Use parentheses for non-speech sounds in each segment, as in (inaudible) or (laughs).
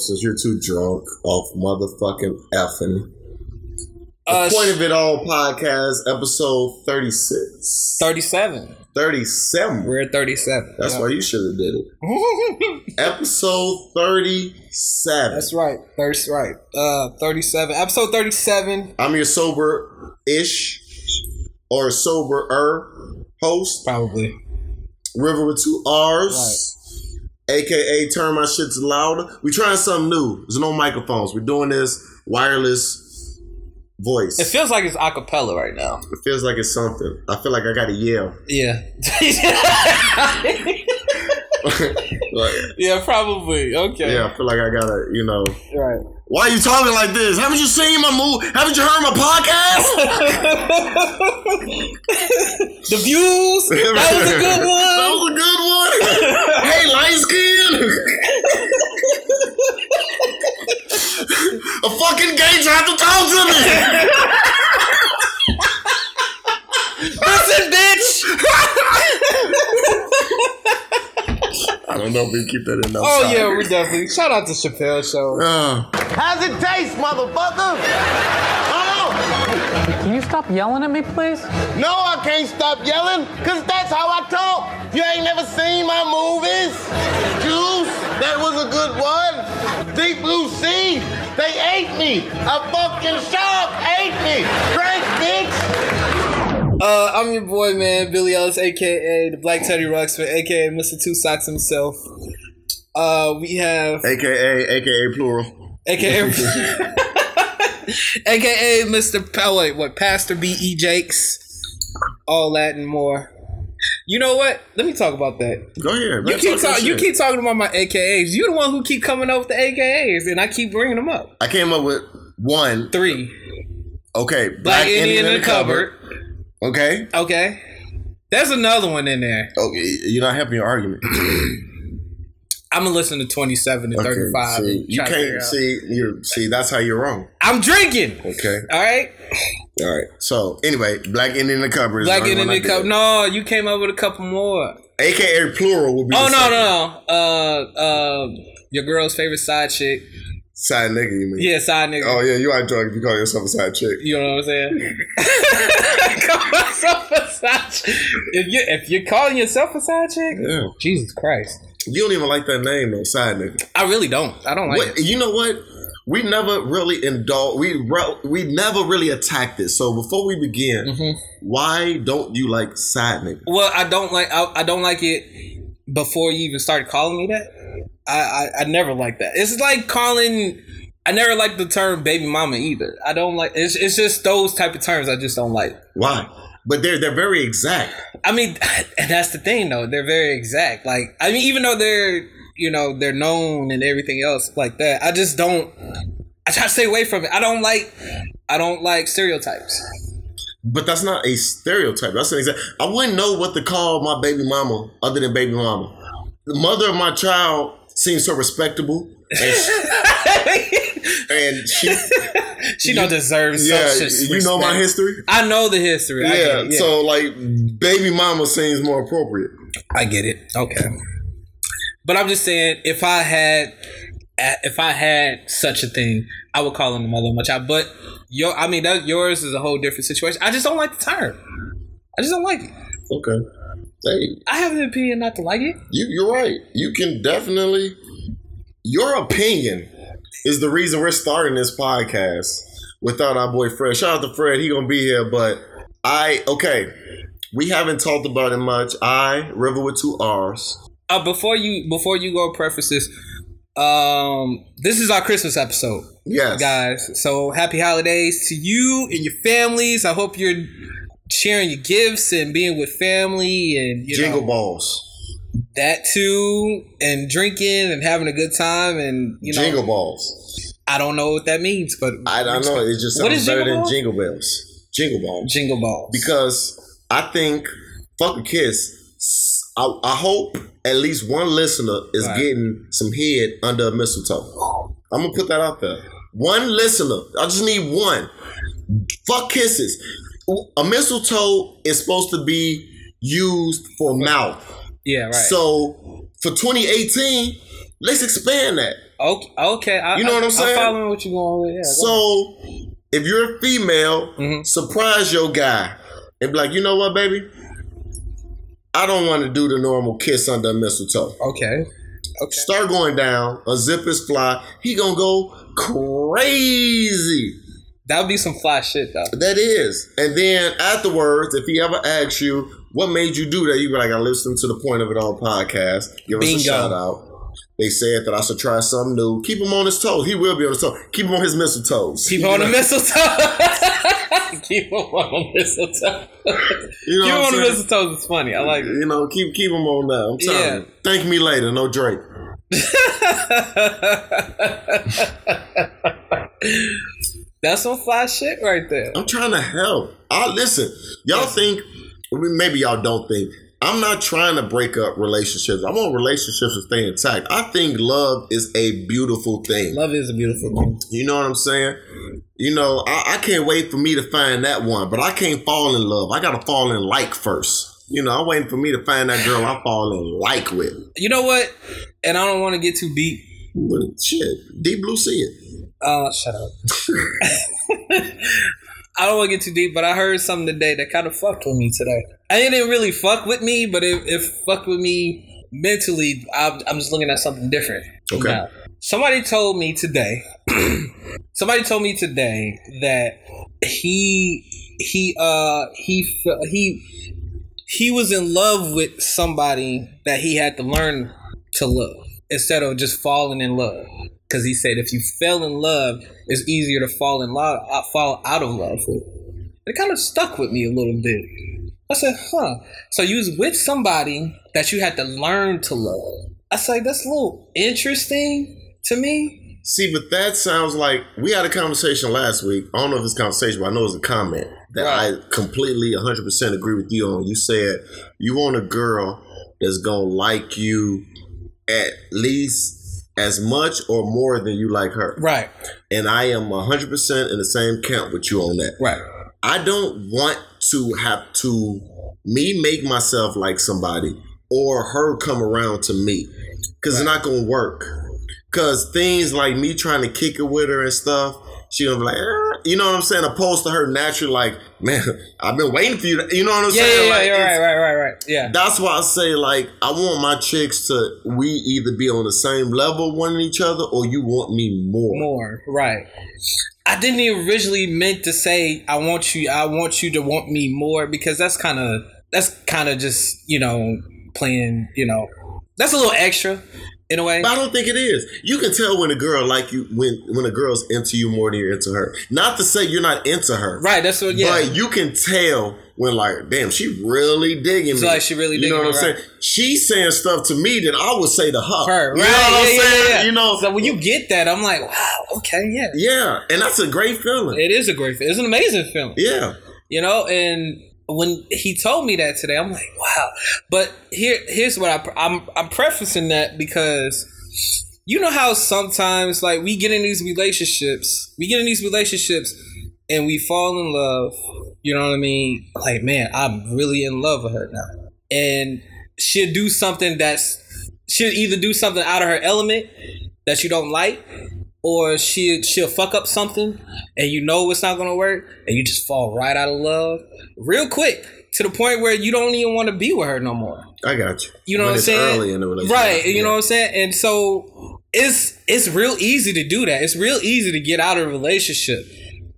Right, since you're too drunk off motherfucking effing. The Uh, point of it all podcast, episode 36. 37. 37. We're at 37. That's Yeah. why you should have did it. (laughs) Episode 37. That's right. That's right. Uh, 37. Episode 37. I'm your sober-ish or sober-er host, Probably. River with two R's. AKA turn my shit to louder. We trying something new. There's no microphones. We're doing this wireless voice. It feels like it's acapella right now. It feels like it's something. I feel like I gotta yell. Yeah. (laughs) (laughs) Yeah, probably. Okay. yeah, I feel like I gotta, you know. Right. Why are you talking like this? Haven't you seen my move? Haven't you heard my podcast? (laughs) the views. That was a good (laughs) one. That was a good one. (laughs) hey, light skin. a fucking gay tried to talk to me. Listen, bitch. I don't know if we keep that in. No Oh time. yeah, we definitely. Shout out to Chappelle Show. Uh, How's it taste, motherfucker? Oh, Can you stop yelling at me, please? no, I can't stop yelling, cause that's how I talk. You ain't never seen my movies? Juice, that was a good one. Deep Blue Sea, they ate me. A fucking shark ate me. Drink, bitch. Uh, I'm your boy, man, Billy Ellis, aka the Black Teddy Ruxpin, aka Mr. Two Socks himself. Uh, we have AKA, AKA plural. aka aka Mr. Wait, what Pastor B E Jakes, all that and more. You know what? Let me talk about that. Go ahead. You keep talk talking. You keep talking about my AKAs. You're the one who keep coming up with the AKAs, and I keep bringing them up. I came up with one. Three. Okay, Black, Indian, in the cupboard. Okay. Okay. There's another one in there. Okay, you're not helping your argument. (clears throat) I'm gonna listen to 27 and Okay, 35. see, and you to can't see. You see. That's how you're wrong. I'm drinking. Okay. All right. All right. So anyway, black Indian in the cupboard. Black in the one cup. No, you came up with a couple more. AKA plural would be. Oh the no, no, no. Uh, uh, your girl's favorite side chick. Side nigga, you mean? Yeah, side nigga. Oh yeah, you are drunk if you call yourself a side chick. You know what I'm saying? (laughs) (laughs) Call myself a side chick. If you if you're calling yourself a side chick, Yeah. Jesus Christ, You don't even like that name though, side nigga. I really don't. I don't like What, it. you know what? We never really indulge. We we never really attacked this. So before we begin, Mm-hmm. why don't you like side nigga? Well, I don't like I, I don't like it before you even started calling me that. I, I I never like that. It's like calling. I never like the term baby mama either. I don't like. It's it's just those type of terms I just don't like. Why? But they're they're very exact. I mean, and (laughs) that's the thing though. They're very exact. Like I mean, even though they're you know they're known and everything else like that, I just don't. I try to stay away from it. I don't like. I don't like stereotypes. But that's not a stereotype. That's an exact. I wouldn't know what to call my baby mama other than baby mama. The mother of my child seems so respectable, and she, (laughs) and she (laughs) She don't deserve yeah, such you know my history. I know the history. Yeah, it, so like baby mama seems more appropriate. I get it. Okay. But I'm just saying, if I had, if I had such a thing, I would call him the mother of my child. But your, I mean, that yours is a whole different situation. I just don't like the term. I just don't like it. Okay. Hey, I have an opinion not to like it. you you're right. You can definitely your opinion is the reason we're starting this podcast without our boy Fred. Shout out to Fred, he gonna be here, but I okay. We haven't talked about it much. I, River with two R's. Uh, before you, before you go preface this, um, this is our Christmas episode. Yes. guys. So happy holidays to you and your families. I hope you're sharing your gifts and being with family and you Jingle know, balls. that too, and drinking and having a good time and you know. Jingle balls. I don't know what that means, but I don't know. It just sounds better jingle than balls? jingle bells. Jingle balls. Jingle balls. because I think fuck a kiss. I, I hope at least one listener is Right. getting some head under a mistletoe. I'm gonna put that out there. One listener. I just need one. Fuck kisses. A mistletoe is supposed to be used for mouth. yeah, right. So for 2018, Let's expand that. Okay, okay. I, You know what I'm saying? I'm following what you're going with. Yeah, go. So if you're a female, Mhm. surprise your guy and be like, you know what, baby? I don't want to do the normal kiss under mistletoe. okay. Okay. Start going down, unzip his fly. He gonna go crazy. That would be some fly shit though. That is. And then afterwards, if he ever asks you, what made you do that? You be like, I listened to the Point of It All podcast. Give us a shout out. They said that I should try something new. Keep him on his toes. He will be on his toes. Keep him on his mistletoes. Keep him on the mistletoe. (laughs) keep him on the mistletoe. You know keep what I'm on the saying? mistletoe is funny. I like it. You know, keep keep him on that. I'm telling Yeah. you. Thank me later. No Drake. (laughs) That's some fly shit right there. I'm trying to help. I listen. Y'all think maybe y'all don't think. I'm not trying to break up relationships. I want relationships to stay intact. I think love is a beautiful thing. Love is a beautiful thing. You know what I'm saying? You know, I, I can't wait for me to find that one, but I can't fall in love. I gotta fall in like first. You know, I'm waiting for me to find that girl I fall in like with. You know what? And I don't want to get too deep. But shit, deep blue sea it. Uh, shut up. (laughs) I don't want to get too deep, but I heard something today that kind of fucked with me today. I didn't really fuck with me, but it, it fucked with me mentally. I'm, I'm just looking at something different. Okay. Now, somebody told me today. (clears throat) somebody told me today that he he uh he he he was in love with somebody that he had to learn to love instead of just falling in love. Because he said if you fell in love, it's easier to fall in love, uh, fall out of love. It kind of stuck with me a little bit. I said, huh. So you was with somebody that you had to learn to love. I said, that's a little interesting to me. See, but that sounds like we had a conversation last week. I don't know if it's a conversation, but I know it's a comment that Right. I completely 100% agree with you on. You said you want a girl that's going to like you at least as much or more than you like her. Right, And I am 100% in the same camp with you on that. right. I don't want to have to me make myself like somebody or her come around to me because it's not gonna work. Because things like me trying to kick it with her and stuff, she gonna be like, eh, you know what I'm saying? Opposed to her naturally, like, man, (laughs) I've been waiting for you. To, you know what I'm Yeah, yeah, saying? yeah, Like, you're right, right, right, right. Yeah. That's why I say, like, I want my chicks to we either be on the same level one each other, or you want me more. more right i didn't originally meant to say i want you i want you to want me more because that's kind of that's kind of just you know playing you know that's a little extra in a way But I don't think it is. You can tell when a girl like you when when a girl's into you more than you're into her. Not to say you're not into her, right that's what yeah But you can tell when like, damn, she really digging It's me. like she really You know what I'm me, saying? She's saying stuff to me that I would say to her. her You know what I'm yeah, yeah, saying? yeah, yeah. You know, so when you get that i'm like wow okay yeah yeah, and that's a great feeling. it is a great feeling. it's an amazing feeling yeah, you know and when he told me that today i'm like wow. But here here's what I, i'm i'm prefacing that because you know how sometimes like we get in these relationships we get in these relationships and we fall in love you know what i mean? Like man i'm really in love with her now. And she'll do something that's she'll either do something out of her element that you don't like or she she'll fuck up something and you know it's not gonna work and you just fall right out of love real quick to the point where you don't even want to be with her no more I got you. you know When what I'm saying? Early in the relationship, right? You Yeah. know what I'm saying? And so it's it's real easy to do that. It's real easy to get out of a relationship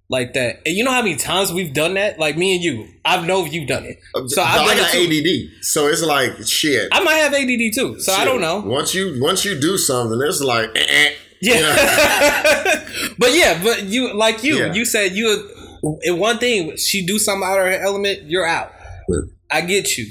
like that. And you know how many times we've done that? Like me and you. I've know you've done it. So No, I've I done got it. ADD, so it's like shit. I might have ADD too. So I don't know. Once you once you do something, it's like, eh, eh. Yeah. (laughs) but yeah, but you like you, Yeah. you said you in one thing, she do something out of her element, you're out. I get you.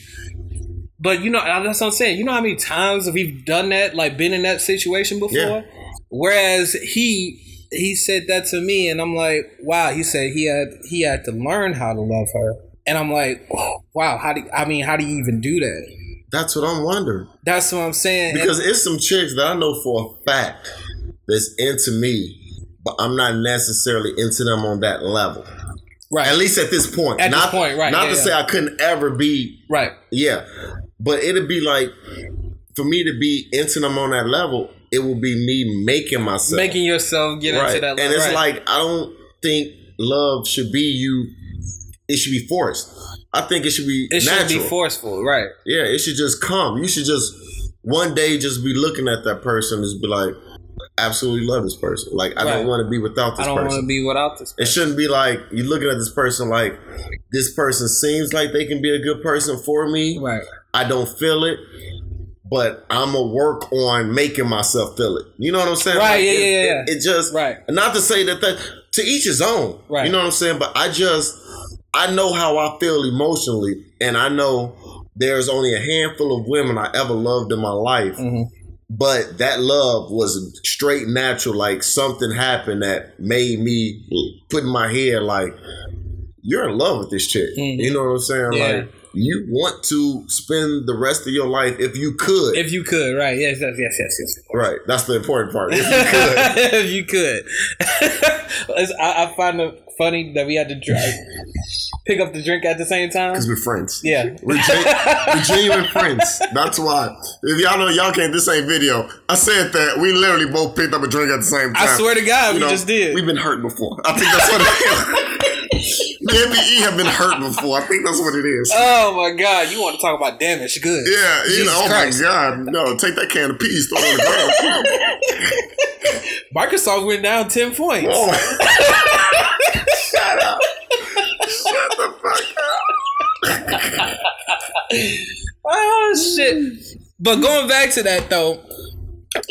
But you know, that's what I'm saying. You know how many times have we've done that, like been in that situation before? Yeah. Whereas he he said that to me and I'm like, wow, he said he had he had to learn how to love her. And I'm like, wow, how do I mean, how do you even do that? That's what I'm wondering. That's what I'm saying. Because it's some chicks that I know for a fact that's into me, but I'm not necessarily into them on that level. right. At least at this point. At this not, point, right, Not yeah, to yeah. say I couldn't ever be, right. yeah. But it'd be like, for me to be into them on that level, it would be me making myself Making yourself get right. into that. Level. And it's right. like I don't think love should be you. It should be forced. I think it should be it should be forceful, right? Yeah, it should just come. You should just one day just be looking at that person and just be like, absolutely love this person. Like I Right. don't want to be without this. Person. I don't want to be without this. It shouldn't be like you looking at this person like this person seems like they can be a good person for me. Right. I don't feel it, but I'm gonna work on making myself feel it. You know what I'm saying? Right, Like, yeah, it, yeah, yeah. It, just Right. Not to say that that to each his own. Right. You know what I'm saying? But I just I know how I feel emotionally, and I know there's only a handful of women I ever loved in my life. Mhm. But that love was straight natural. Like something happened that made me put in my head like, you're in love with this chick. Mhm. You know what I'm saying? Yeah. Like you want to spend the rest of your life if you could. If you could, right? Yes, yes, yes, yes, yes. right. That's the important part. If you (laughs) could. if you could. (laughs) I, I find it funny that we had to drive, (laughs) pick up the drink at the same time. Because we're friends. Yeah. We're, (laughs) gen- we're genuine friends. That's why. If y'all know y'all can't, this ain't video. I said that we literally both picked up a drink at the same time. I swear to God, You we know, just did. We've been hurt before. I think that's what it is. (laughs) Me and BE have been hurt before. I think that's what it is. Oh my God! You want to talk about damage? Good. yeah, you Jesus know, oh Christ. my God. No, take that can of peas, throw it on the ground. Microsoft went down ten points. Oh, Shut up. Shut the fuck up. (laughs) Oh shit! But going back to that though,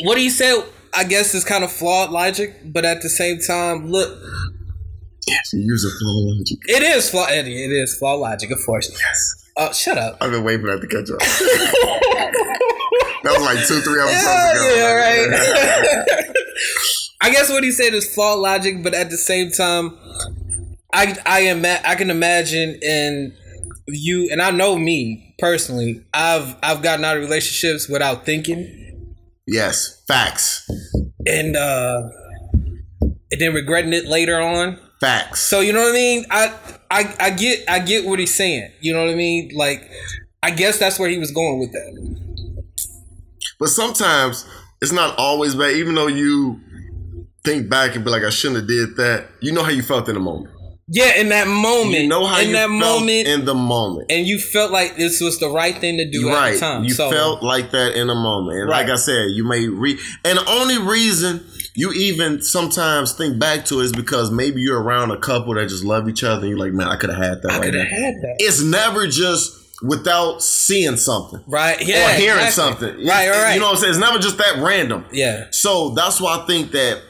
what he said, I guess, is kind of flawed logic. But at the same time, look, Yes, You use a phone logic. it is flawed. It it is flawed logic, of course. Yes. Uh, shut up. I've been waiting for that to catch up. (laughs) that was like two, three episodes Yeah, ago. yeah, right. (laughs) I guess what he said is flawed logic, but at the same time, I I am I can imagine in you and I know me personally. I've I've gotten out of relationships without thinking yes, facts. and uh and then regretting it later on. Facts. So you know what I mean? I I I get I get what he's saying. You know what I mean? Like I guess that's where he was going with that. But sometimes it's not always bad, even though you think back and be like, I shouldn't have did that. You know how you felt in the moment. Yeah, in that moment. You know how in you that felt moment in the moment. and you felt like this was the right thing to do at right. the time. You so, felt like that in a moment. And Right. like I said, you may re and the only reason you even sometimes think back to it is because maybe you're around a couple that just love each other and you're like, man, I could have had that I right could now. have had that. It's never just without seeing something. Right. Yeah. or hearing exactly. something. Right. Right. Right. You know what I'm saying? It's never just that random. yeah. So that's why I think that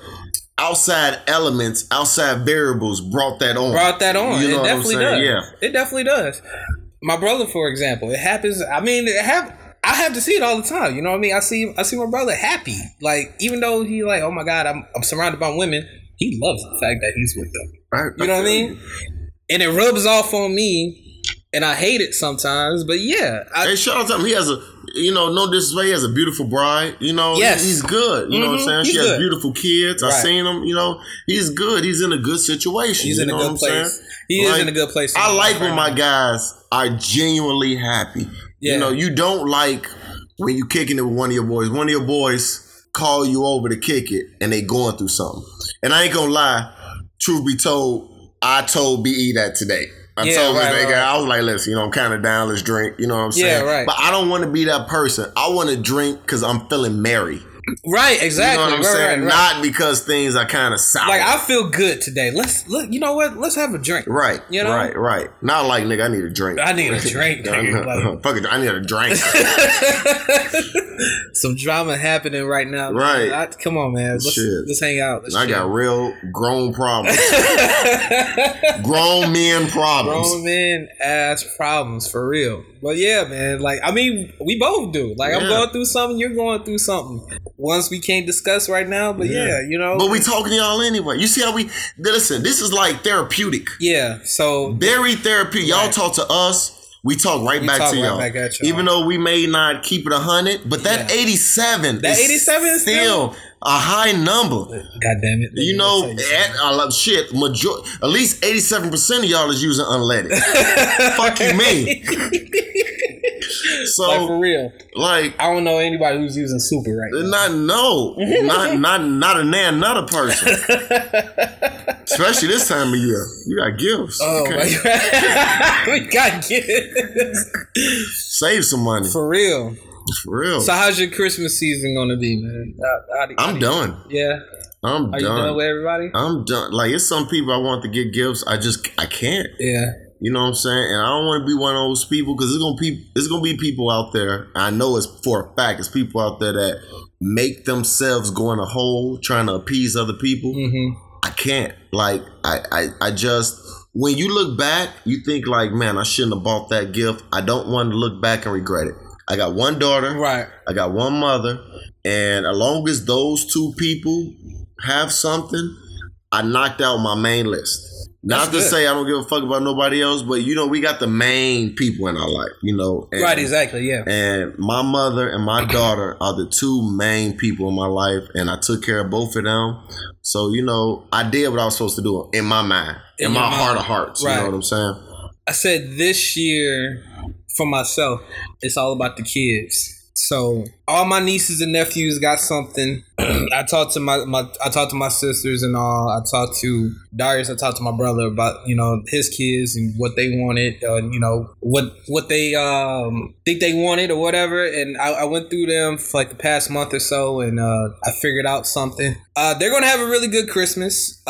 outside elements, outside variables brought that on. Brought that on. You know it definitely does. Yeah. It definitely does. My brother, for example, it happens. I mean, it I have to see it all the time. You know what I mean? I see. I see my brother happy. Like even though he like, oh my god, I'm I'm surrounded by women. He loves the fact that he's with them. Right? You know what I mean? And it rubs off on me, and I hate it sometimes. But yeah, I, Hey, shout out to him. He has a, you know, no disrespect. He has a beautiful bride. You know, Yes. he's good. You know what I'm Mhm. saying? He's she has beautiful kids. I Right. seen him. You know, he's good. He's in a good situation. he's in a good place. saying? He is in a good place. I like when my guys are genuinely happy. Yeah. You know, you don't like when you kicking it with one of your boys. One of your boys call you over to kick it and they going through something. And I ain't gonna lie, truth be told, I told BE that today. I Yeah, told right, this nigga, right. I was like, listen, you know, I'm kind of down, let's drink. You know what I'm saying? Yeah, right. But I don't want to be that person. I want to drink because I'm feeling merry. Right, You exactly. know what I'm right, saying? right, right. Not because things are kind of sour. like I feel good today. Let's look. You know what? Let's have a drink. Right, You know? right, right. Not like nigga, I need a drink. I need a drink, (laughs) nigga, like- (laughs) Fuck it, I need a drink. (laughs) Some drama happening right now. Right. I- come on, man. Let's, Shit. let's hang out. Let's I got real grown problems. grown men problems. grown men ass problems for real. But yeah, man. Like I mean, we both do. Like I'm going through something. You're going through something. Once we can't discuss right now, but yeah, you know. But we talking to y'all anyway. You see how we listen? This is like therapeutic. yeah. So Very therapeutic. Y'all talk to us. We talk right We back talk to right y'all. back at y'all. Even though we may not keep it a hundred, but that Yeah. eighty-seven, that 87 is still a high number. God damn it. You know, at, I love shit. Major, at least eighty-seven percent of y'all is using unleaded. (laughs) Fuck you, mean? So like for real. like I don't know anybody who's using super right now. not no, not (laughs) not not a nan another person. Especially this time of year. You got gifts. Oh Okay. my god, (laughs) we got gifts. Save some money. for real. For real. So how's your Christmas season gonna be, man? How- how I'm do you- done. Yeah, I'm done are you done done. with everybody? I'm done. Like it's some people I want to get gifts. I just I can't. Yeah, You know what I'm saying? And I don't want to be one of those people because it's gonna be it's gonna be people out there. I know it's for a fact. It's people out there that make themselves go in a hole trying to appease other people. hmm I can't. Like I, I I just when you look back, you think like, man, I shouldn't have bought that gift. I don't want to look back and regret it. I got one daughter. right. I got one mother, and as long as those two people have something, I knocked out my main list. Not That's to good. say I don't give a fuck about nobody else, but you know, we got the main people in our life, you know. And, right, exactly. Yeah. And my mother and my daughter are the two main people in my life, and I took care of both of them. So, you know, I did what I was supposed to do in my mind, in, In my your heart of hearts. Right. You know what I'm saying? I said this year for myself, it's all about the kids. So all my nieces and nephews got something. (clears throat) I talked to my, my I talked to my sisters and all. I talked to Darius. I talked to my brother about you know his kids and what they wanted. Uh, you know what what they um think they wanted or whatever. And I, I went through them for like the past month or so, and uh, I figured out something. Uh, they're gonna have a really good Christmas.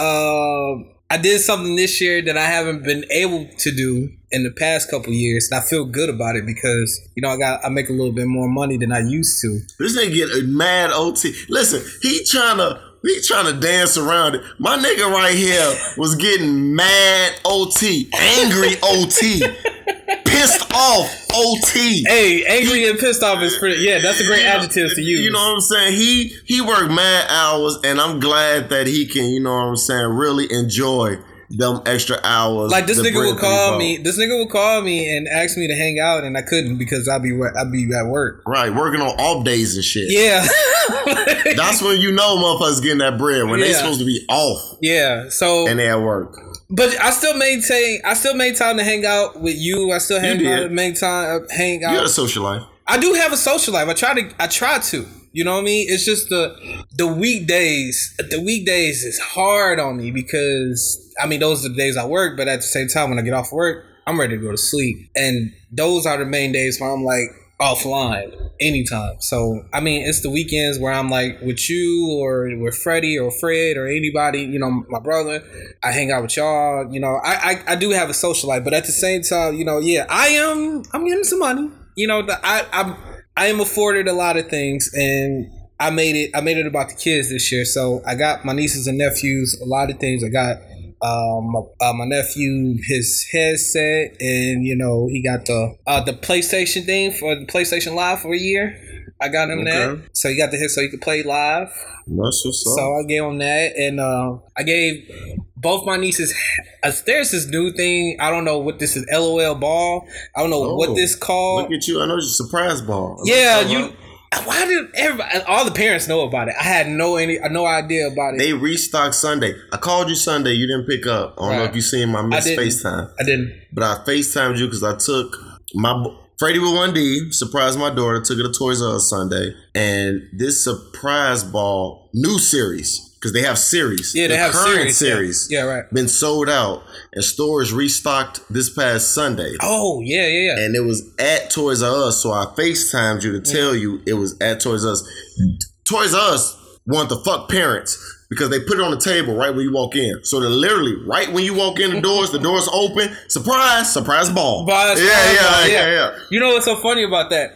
I did something this year that I haven't been able to do in the past couple years, and I feel good about it because you know I got I make a little bit more money than I used to. This nigga get a mad OT. Listen, he trying to he trying to dance around it. My nigga right here was getting mad OT, angry OT, (laughs) pissed off OT. Hey, angry and pissed off is pretty. Yeah, that's a great adjective to use. You know what I'm saying? He he worked mad hours, and I'm glad that he can. You know what I'm saying? Really enjoy them extra hours. like this nigga would call me. This nigga would call me and ask me to hang out, and I couldn't because I'd be I'd be at work. Right, working on off days and shit. Yeah, (laughs) That's when you know motherfuckers getting that bread when they supposed to be off yeah. So and they at work. But I still maintain. I still made time to hang out with you. I still hang out, make time uh, hang out. You got a social life. I do have a social life. I try to. I try to. You know what I mean? It's just the the weekdays. The weekdays is hard on me because I mean those are the days I work. But at the same time, when I get off work, I'm ready to go to sleep. And those are the main days where I'm like offline anytime. So I mean, it's the weekends where I'm like with you or with Freddie or Fred or anybody. You know, my brother. I hang out with y'all. You know, I I, I do have a social life, but at the same time, you know, yeah, I am. I'm getting some money. You know, the, I I'm I am afforded a lot of things, and I made it. I made it about the kids this year. So I got my nieces and nephews a lot of things. I got um, my, uh, my nephew his headset, and you know he got the uh, the PlayStation thing for the PlayStation Live for a year. I got him Okay. that, so he got the hit, so he could play live. That's what's up. So I gave him that, and uh, I gave both my nieces. Uh, there's this new thing. I don't know what this is. LOL ball. I don't know Oh, what this called. Look at you. I know it's a surprise ball. Yeah, you. right. Why did everybody? All the parents know about it. I had no any, no idea about it. They restocked Sunday. I called you Sunday. You didn't pick up. I don't know if you seen my missed didn't. FaceTime. I didn't. But I FaceTimed you because I took my Freddie with 1D, surprised my daughter, took her to Toys R Us Sunday. And this surprise ball, new series, because they have series. Yeah, they The have current series. yeah. series. Yeah, right. Been sold out, and stores restocked this past Sunday. Oh yeah, yeah, yeah. And it was at Toys R Us, so I FaceTimed you to mm. tell you it was at Toys R Us. Toys R Us want the fuck parents because they put it on the table right when you walk in. So they're literally right when you walk in the doors, the doors open. Surprise, surprise ball. Surprise, yeah, surprise yeah, ball, yeah, yeah. yeah. You know what's so funny about that?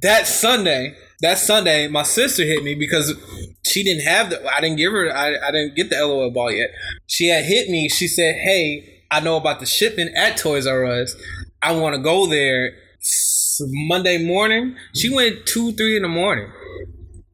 That Sunday, that Sunday, my sister hit me because she didn't have the. I didn't give her. I, I didn't get the LOL ball yet. She had hit me. She said, "Hey, I know about the shipping at Toys R Us. I want to go there." Monday morning, she went two, three in the morning.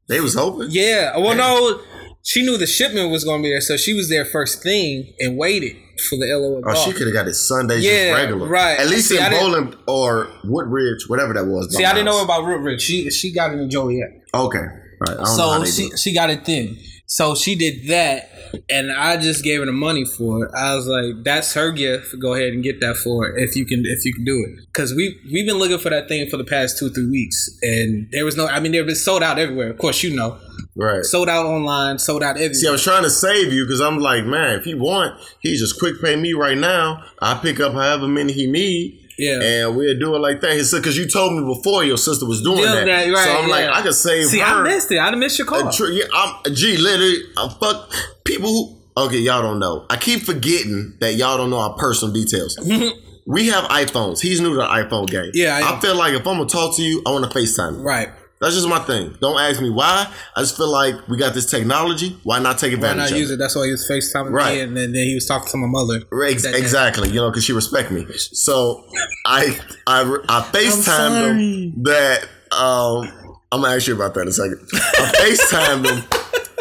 They was open. Yeah. Well, no, she knew the shipment was going to be there, so she was there first thing and waited for the LOL Oh, she could have got it Sunday Yeah, just regular. right. At least See, in Bowling or Woodridge, whatever that was. See, I didn't know about Woodridge. She she got it in Joliet. Okay. Right. I don't know how So she she got it then. So she did that, and I just gave her the money for it. I was like, "That's her gift. Go ahead and get that for her if you can if you can do it." Because we we've been looking for that thing for the past two three weeks, and there was no. I mean, they've been sold out everywhere. Of course, you know, Right. sold out online, sold out everywhere. See, I was trying to save you because I'm like, man, if he want, he just quick pay me right now. I pick up however many he need. Yeah. And we'll do it like that. He said, because you told me before your sister was doing Yeah, that. that- right, so I'm like. I could save See, her. I missed it. I done missed your call. Uh, tr- yeah, I'm, gee, literally, uh, fuck people who, okay, y'all don't know. I keep forgetting that y'all don't know our personal details. (laughs) we have iPhones. He's new to the iPhone game. Yeah, I I, feel like if I'm gonna talk to you, I want to FaceTime you. right. That's just my thing. Don't ask me why. I just feel like we got this technology. Why not take advantage? Why not use it? That's why he was FaceTiming Right. me, and then, then he was talking to my mother. Ex- that day. exactly, you know, because she respect me. So I I I FaceTimed him that um I'm gonna ask you about that in a second. I (laughs) FaceTimed him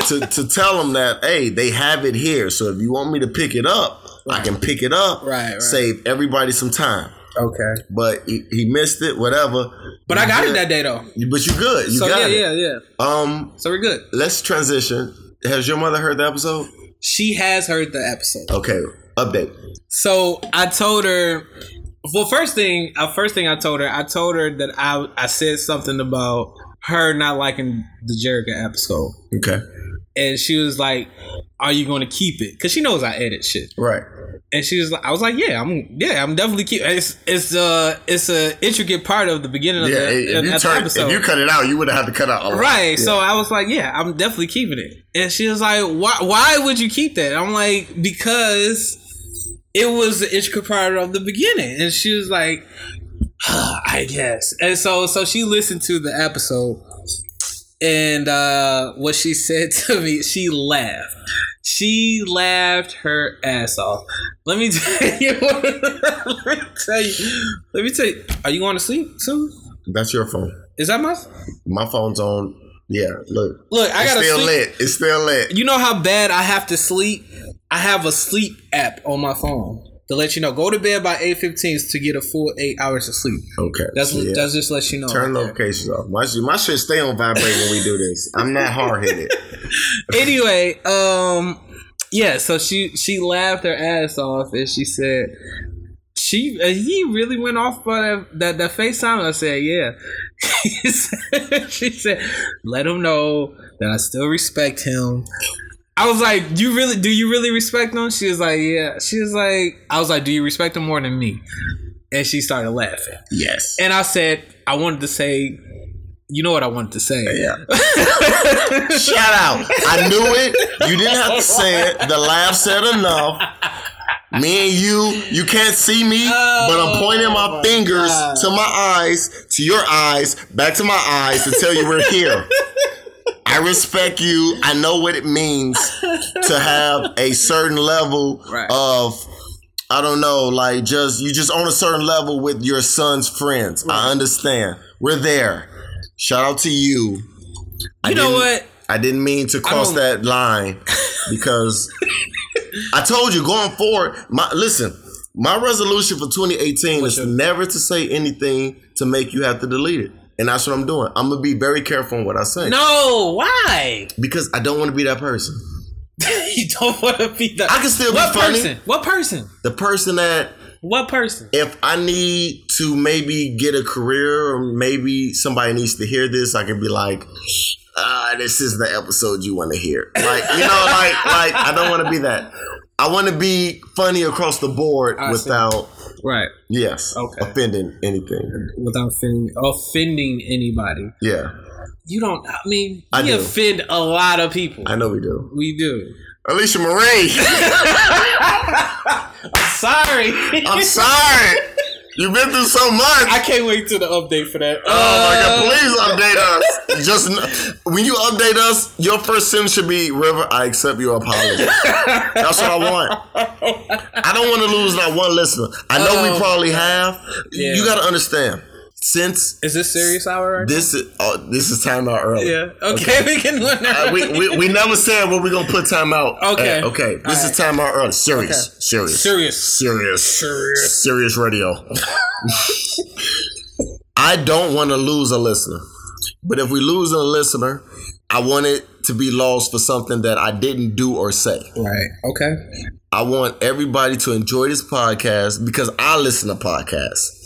to, to tell him that hey, they have it here. So if you want me to pick it up, I can pick it up. Right, right. Save everybody some time. Okay. But he, he missed it, whatever. But I got You it that day though. But you good. You So got yeah, it. yeah, yeah. Um, So we're good. let's transition. Has your mother heard the episode? She has heard the episode. Okay, update. So I told her. Well, first thing, uh, first thing I told her, I told her that I I said something about her not liking the Jerica episode, Okay, and she was like, "Are you going to keep it?" Because she knows I edit shit. right. And she was like, "I was like, yeah, I'm yeah, I'm definitely keep. It's it's uh it's a intricate part of the beginning of Yeah, the, if of you turn, episode." if you cut it out, you would have had to cut out a lot. Right. Yeah. So I was like, yeah, I'm definitely keeping it. And she was like, why why would you keep that? I'm like, because it was the intricate part of the beginning. And she was like, I guess. And so so she listened to the episode and uh what she said (laughs) to me, she laughed. She laughed her ass off. Let me (laughs) tell you. (laughs) let me tell you. Let me tell you. Are you going to sleep soon? that's your phone. Is that my? My phone's on. Yeah, look. Look, I gotta still sleep. lit. It's still lit. You know how bad I have to sleep? I have a sleep app on my phone to let you know. Go to bed by eight fifteen to get a full eight hours of sleep. Okay. That's so yeah. that's just let you know. Turn right notifications off. My shit, my shit stay on vibrate when we do this. I'm not hard headed. (laughs) Anyway, um, yeah. So she she laughed her ass off and she said. She uh, he really went off by that that, that FaceTime. I said, yeah. (laughs) She said, let him know that I still respect him. I was like, "You really? Do you really respect him?" She was like, "Yeah." She was like, "I was like, do you respect him more than me?" And she started laughing. Yes. And I said, "I wanted to say, you know what I wanted to say." Yeah. (laughs) Shout out. I knew it. You didn't have to say it. The laugh said enough. Me and you, you can't see me, but I'm pointing my oh fingers to my eyes, to your eyes, back to my eyes to tell you we're here. I respect you. I know what it means to have a certain level Right. of I don't know, like just you just on a certain level with your son's friends. I understand. We're there. Shout out to you. I You know what? I didn't mean to cross that line because I told you going forward. My listen, my resolution for 2018 is your- never to say anything to make you have to delete it, and that's what I'm doing. I'm gonna be very careful on what I say No, why? because I don't want to be that person. (laughs) you don't want to be that. I can still be what funny. person? What person? The person that What person? if I need to maybe get a career or maybe somebody needs to hear this, I can be like, ah, this is the episode you want to hear. Like, you know, (laughs) like, like I don't want to be that. I want to be funny across the board I see. Right. yes, Okay. offending anything. Without offending, offending anybody. Yeah, You don't. I mean, I we do. offend a lot of people. I know we do. we do. Alicia Marie, (laughs) I'm Sorry. (laughs) I'm sorry. You've been through so much. I can't wait to the update for that. Oh my god, uh, please update us. (laughs) Just when you update us, your first sentence should be River, I accept your apology. That's what I want. I don't want to lose not one listener. I know we Oh, probably have. Yeah. You gotta understand. Since Is this serious hour? Right this is oh, this is time out early. yeah. Okay, (laughs) we can learn Uh, we, we, we never said what we're gonna put time out. Okay. at. okay. This All is time out early. Serious. Okay. Serious. serious. Serious. Serious. Serious radio. I don't want to lose a listener. But if we lose a listener, I want it to be lost for something that I didn't do or say. Right. Okay. I want everybody to enjoy this podcast because I listen to podcasts.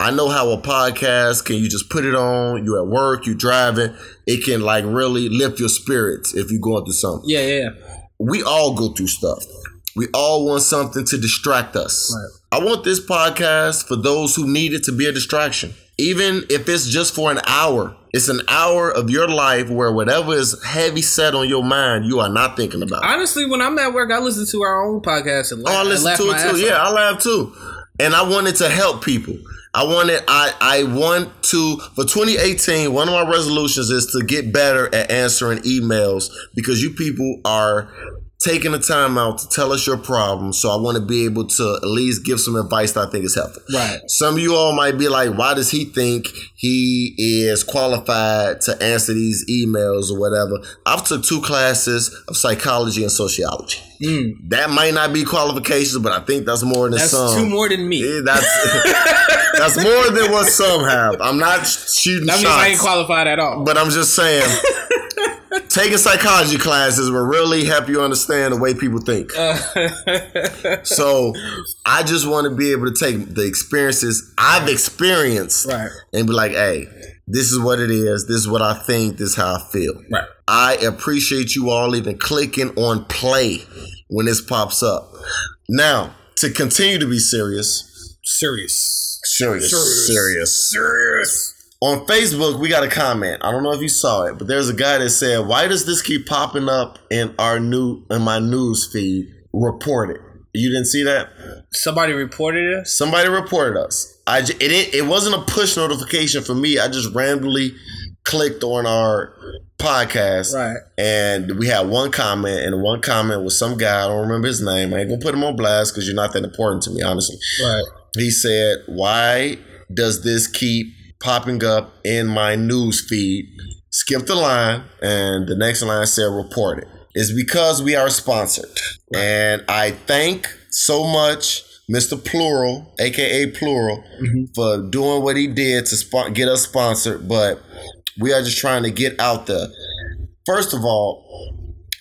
I know how a podcast can you just put it on, you're at work, you're driving, it can like really lift your spirits if you're going through something. Yeah. Yeah. We all go through stuff. We all want something to distract us. Right. I want this podcast for those who need it to be a distraction. Even if it's just for an hour, it's an hour of your life where whatever is heavy set on your mind, you are not thinking about. Honestly, when I'm at work, I listen to our own podcast and Oh, I laugh, listen laugh to it too. Yeah, off. I laugh too. And I wanted to help people. I wanted I I want to for 2018, one of my resolutions is to get better at answering emails because you people are taking the time out to tell us your problems. So I want to be able to at least give some advice that I think is helpful. Right. Some of you all might be like, why does he think he is qualified to answer these emails or whatever? I've took two classes of psychology and sociology. Mm. That might not be qualifications, but I think that's more than That's some. two more than me. Yeah, that's (laughs) that's more than what some have. I'm not shooting That means shots, I ain't qualified at all. but I'm just saying. (laughs) Taking psychology classes will really help you understand the way people think. Uh, (laughs) so, I just want to be able to take the experiences I've experienced Right. and be like, "Hey, this is what it is. This is what I think. This is how I feel." Right. I appreciate you all even clicking on play when this pops up. Now, to continue to be serious, Serious. serious, Serious. serious. Serious. On Facebook, we got a comment. I don't know if you saw it, but there's a guy that said, "Why does this keep popping up in our new in my news feed? Report it." You didn't see that? Somebody reported it. Somebody reported us. I j- it it, it wasn't a push notification for me. I just randomly clicked on our podcast, Right. And we had one comment, and one comment was some guy. I don't remember his name. I ain't gonna put him on blast because you're not that important to me, honestly. Right. He said, "Why does this keep popping up in my news feed?" Skip the line, and the next line said, "Report it." It's because we are sponsored, and I thank so much Mr. Plural, aka Plural, mm-hmm. for doing what he did to get us sponsored. But we are just trying to get out there. First of all,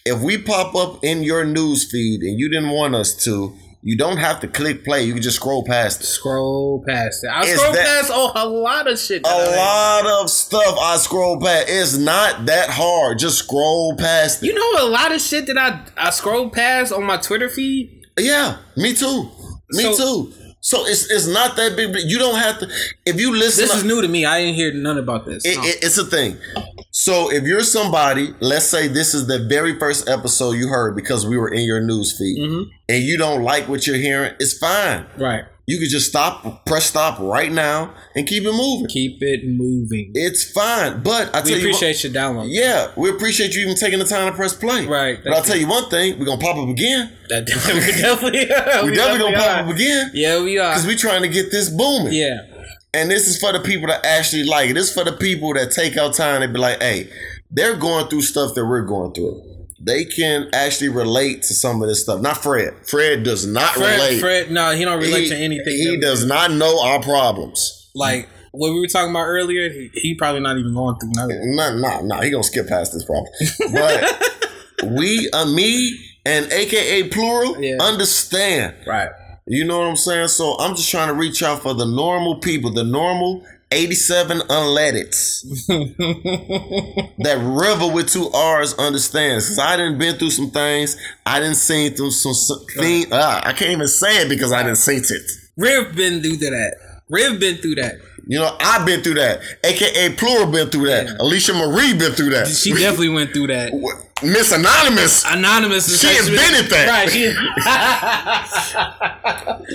if we pop up in your news feed and you didn't want us to, you don't have to click play. You can just scroll past it. Scroll past it. I scroll that- past oh, a lot of shit. A lot of stuff I scroll past. It's not that hard. Just scroll past it. You know a lot of shit that I I scroll past on my Twitter feed. Yeah, me too. Me So- too. So it's it's not that big. but You don't have to. If you listen, This is new to me. I didn't hear none about this. It, No. it- it's a thing. So if you're somebody, let's say this is the very first episode you heard because we were in your news feed, Mm-hmm. and you don't like what you're hearing, it's fine. right. You can just stop, press stop right now, and keep it moving. Keep it moving. It's fine. But I tell we you, appreciate your download. yeah, we appreciate you even taking the time to press play. Right. But I'll tell you one thing: we're gonna pop up again. That (laughs) we definitely, we We definitely gonna pop up again Yeah, we are. because we're trying to get this booming. yeah. And this is for the people that actually like it. This is for the people that take out time and be like, hey, they're going through stuff that we're going through. They can actually relate to some of this stuff. Not Fred. Fred does not Fred, relate. Fred, no, he don't relate he, to anything. He does not know our problems. Like what we were talking about earlier. He, he probably not even going through nothing. No, no, no. He gonna skip past this problem. But (laughs) we, uh, me, and AKA plural, Yeah. understand. Right. You know what I'm saying? So I'm just trying to reach out for the normal people, the normal 87 unleadeds. that river with two R's understands. Because I didn't been through some things. I didn't see through some, some. Ah, I can't even say it because I didn't see it. Riv been through that. Riv been through that. You know, I've been through that. AKA Plural been through that. Alicia Marie been through that. She definitely went through that. (laughs) Miss Anonymous, Anonymous is She has been at that. Right. She,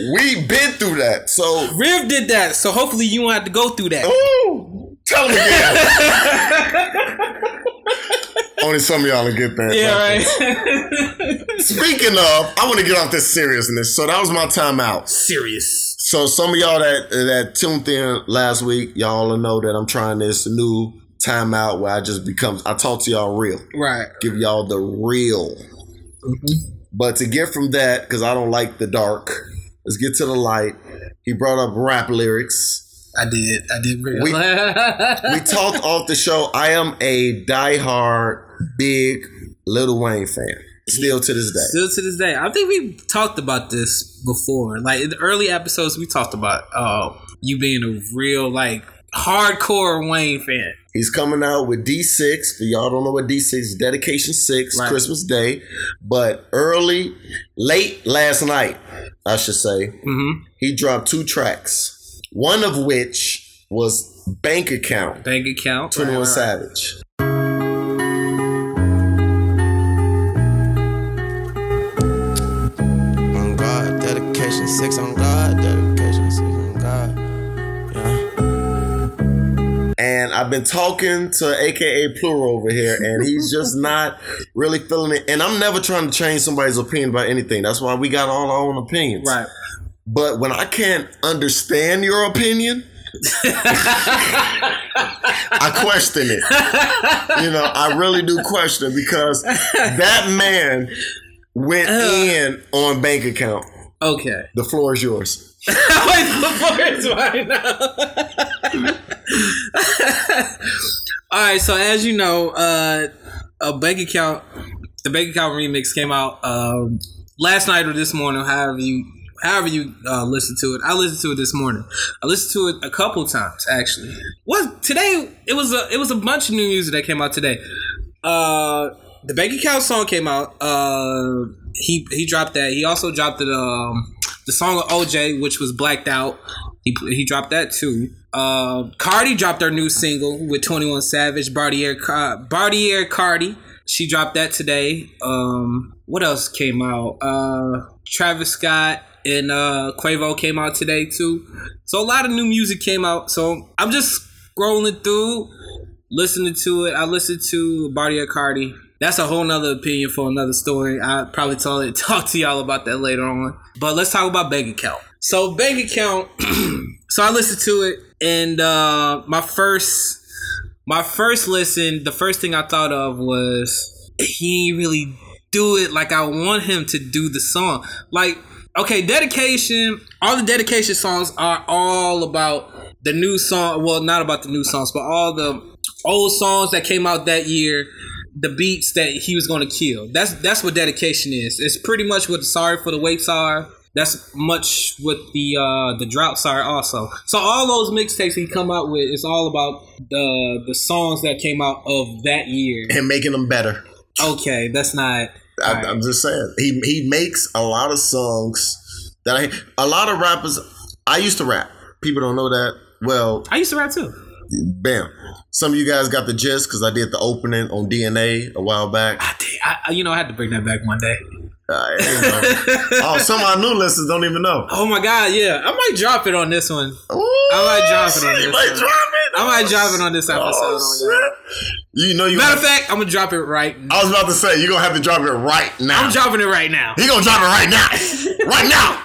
(laughs) we been through that. So, (laughs) Riv did that, so hopefully you won't have to go through that. ooh, tell them again. Only some of y'all will get that. Yeah, right. Speaking of, I want to get off this seriousness. So that was my time out. Serious. So some of y'all that that tuned in last week, y'all know that I'm trying this new timeout where I just become I talk to y'all real, Right. give y'all the real. Mm-hmm. But to get from that, because I don't like the dark, let's get to the light. He brought up rap lyrics. I did. I did. Bring We- (laughs) We talked off the show. I am a diehard, big Lil Wayne fan. Still to this day. Still to this day, I think we talked about this before. Like in the early episodes, we talked about uh, you being a real like hardcore Wayne fan. He's coming out with D6. For y'all don't know what D6 is, Dedication 6, Right. Christmas Day. But early, late last night, I should say, hmm he dropped two tracks. One of which was Bank Account, Bank account. 21 Right, right, right. Savage. Six on God, dedication, six on God. Yeah. And I've been talking to AKA Plural over here, and he's just (laughs) not really feeling it. And I'm never trying to change somebody's opinion about anything. That's why we got all our own opinions. Right. But when I can't understand your opinion, (laughs) I question it. You know, I really do question because that man went uh. in on bank account. Okay. The floor is yours. (laughs) Wait, before it's right now. (laughs) All right, so as you know, uh, a bank account, the bank account remix came out um, last night or this morning, however you, however you uh, listen to it. I listened to it this morning. I listened to it a couple times actually. What today? It was a it was a bunch of new music that came out today. Uh, the bank account song came out. Uh, he he dropped that. He also dropped it. Um, the song of OJ, which was blacked out. He he dropped that too. Uh, Cardi dropped her new single with Twenty One Savage. Bartier Car- Bartier Cardi. She dropped that today. Um, what else came out? Uh, Travis Scott and uh, Quavo came out today too. So a lot of new music came out. So I'm just scrolling through, listening to it. I listened to Bartier Cardi. That's a whole nother opinion for another story. I probably tell (laughs) talk to y'all about that later on. But let's talk about bank account. So bank account. (clears throat) so I listened to it, and uh, my first my first listen, the first thing I thought of was he really do it like I want him to do the song. Like, okay, dedication, all the dedication songs are all about the new song. Well, not about the new songs, but all the old songs that came out that year. The beats that he was going to kill. That's that's what dedication is. It's pretty much what Sorry for the Waits are. That's much what the uh, the droughts are also. So all those mixtapes he come out with is all about the the songs that came out of that year. And making them better. Okay, that's not. I, Right. I'm just saying. He he makes a lot of songs that I a lot of rappers. I used to rap. People don't know that. Well, I used to rap too. bam. Some of you guys got the gist because I did the opening on DNA a while back. I, did- I, you know, I had to bring that back one day. Uh, (laughs) oh, some of our new listeners don't even know. Oh my god, yeah, I might drop it on this one. Ooh, I might drop it on You this might one. drop it. I might drop it on this episode. Oh. You know you. Matter of fact, I'm gonna drop it right. now. I was about to say you're gonna have to drop it right now. I'm dropping it right now. He gonna drop it right now. (laughs) right now.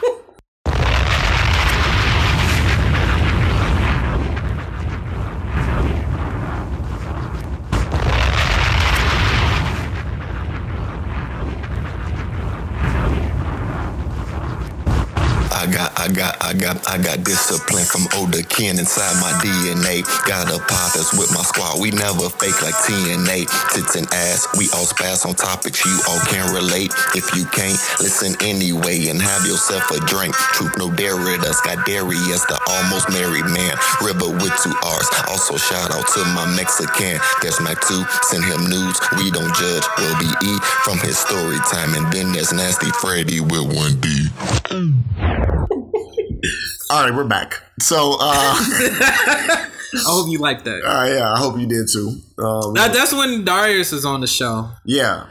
I got, I I got, discipline from older kin inside my DNA. Got a potters with my squad. We never fake like TNA. Tits and ass, we all spaz on topics you all can relate. If you can't, listen anyway and have yourself a drink. Truth no Darius, got Darius, the almost married man. River with two R's. Also shout out to my Mexican. There's Mac 2, send him nudes. We don't judge. Will be E from his story time. And then there's Nasty Freddy with one D. All right, we're back. So, uh, (laughs) I hope you like that. uh, yeah, I hope you did too. Um, That, that's when Darius is on the show. yeah,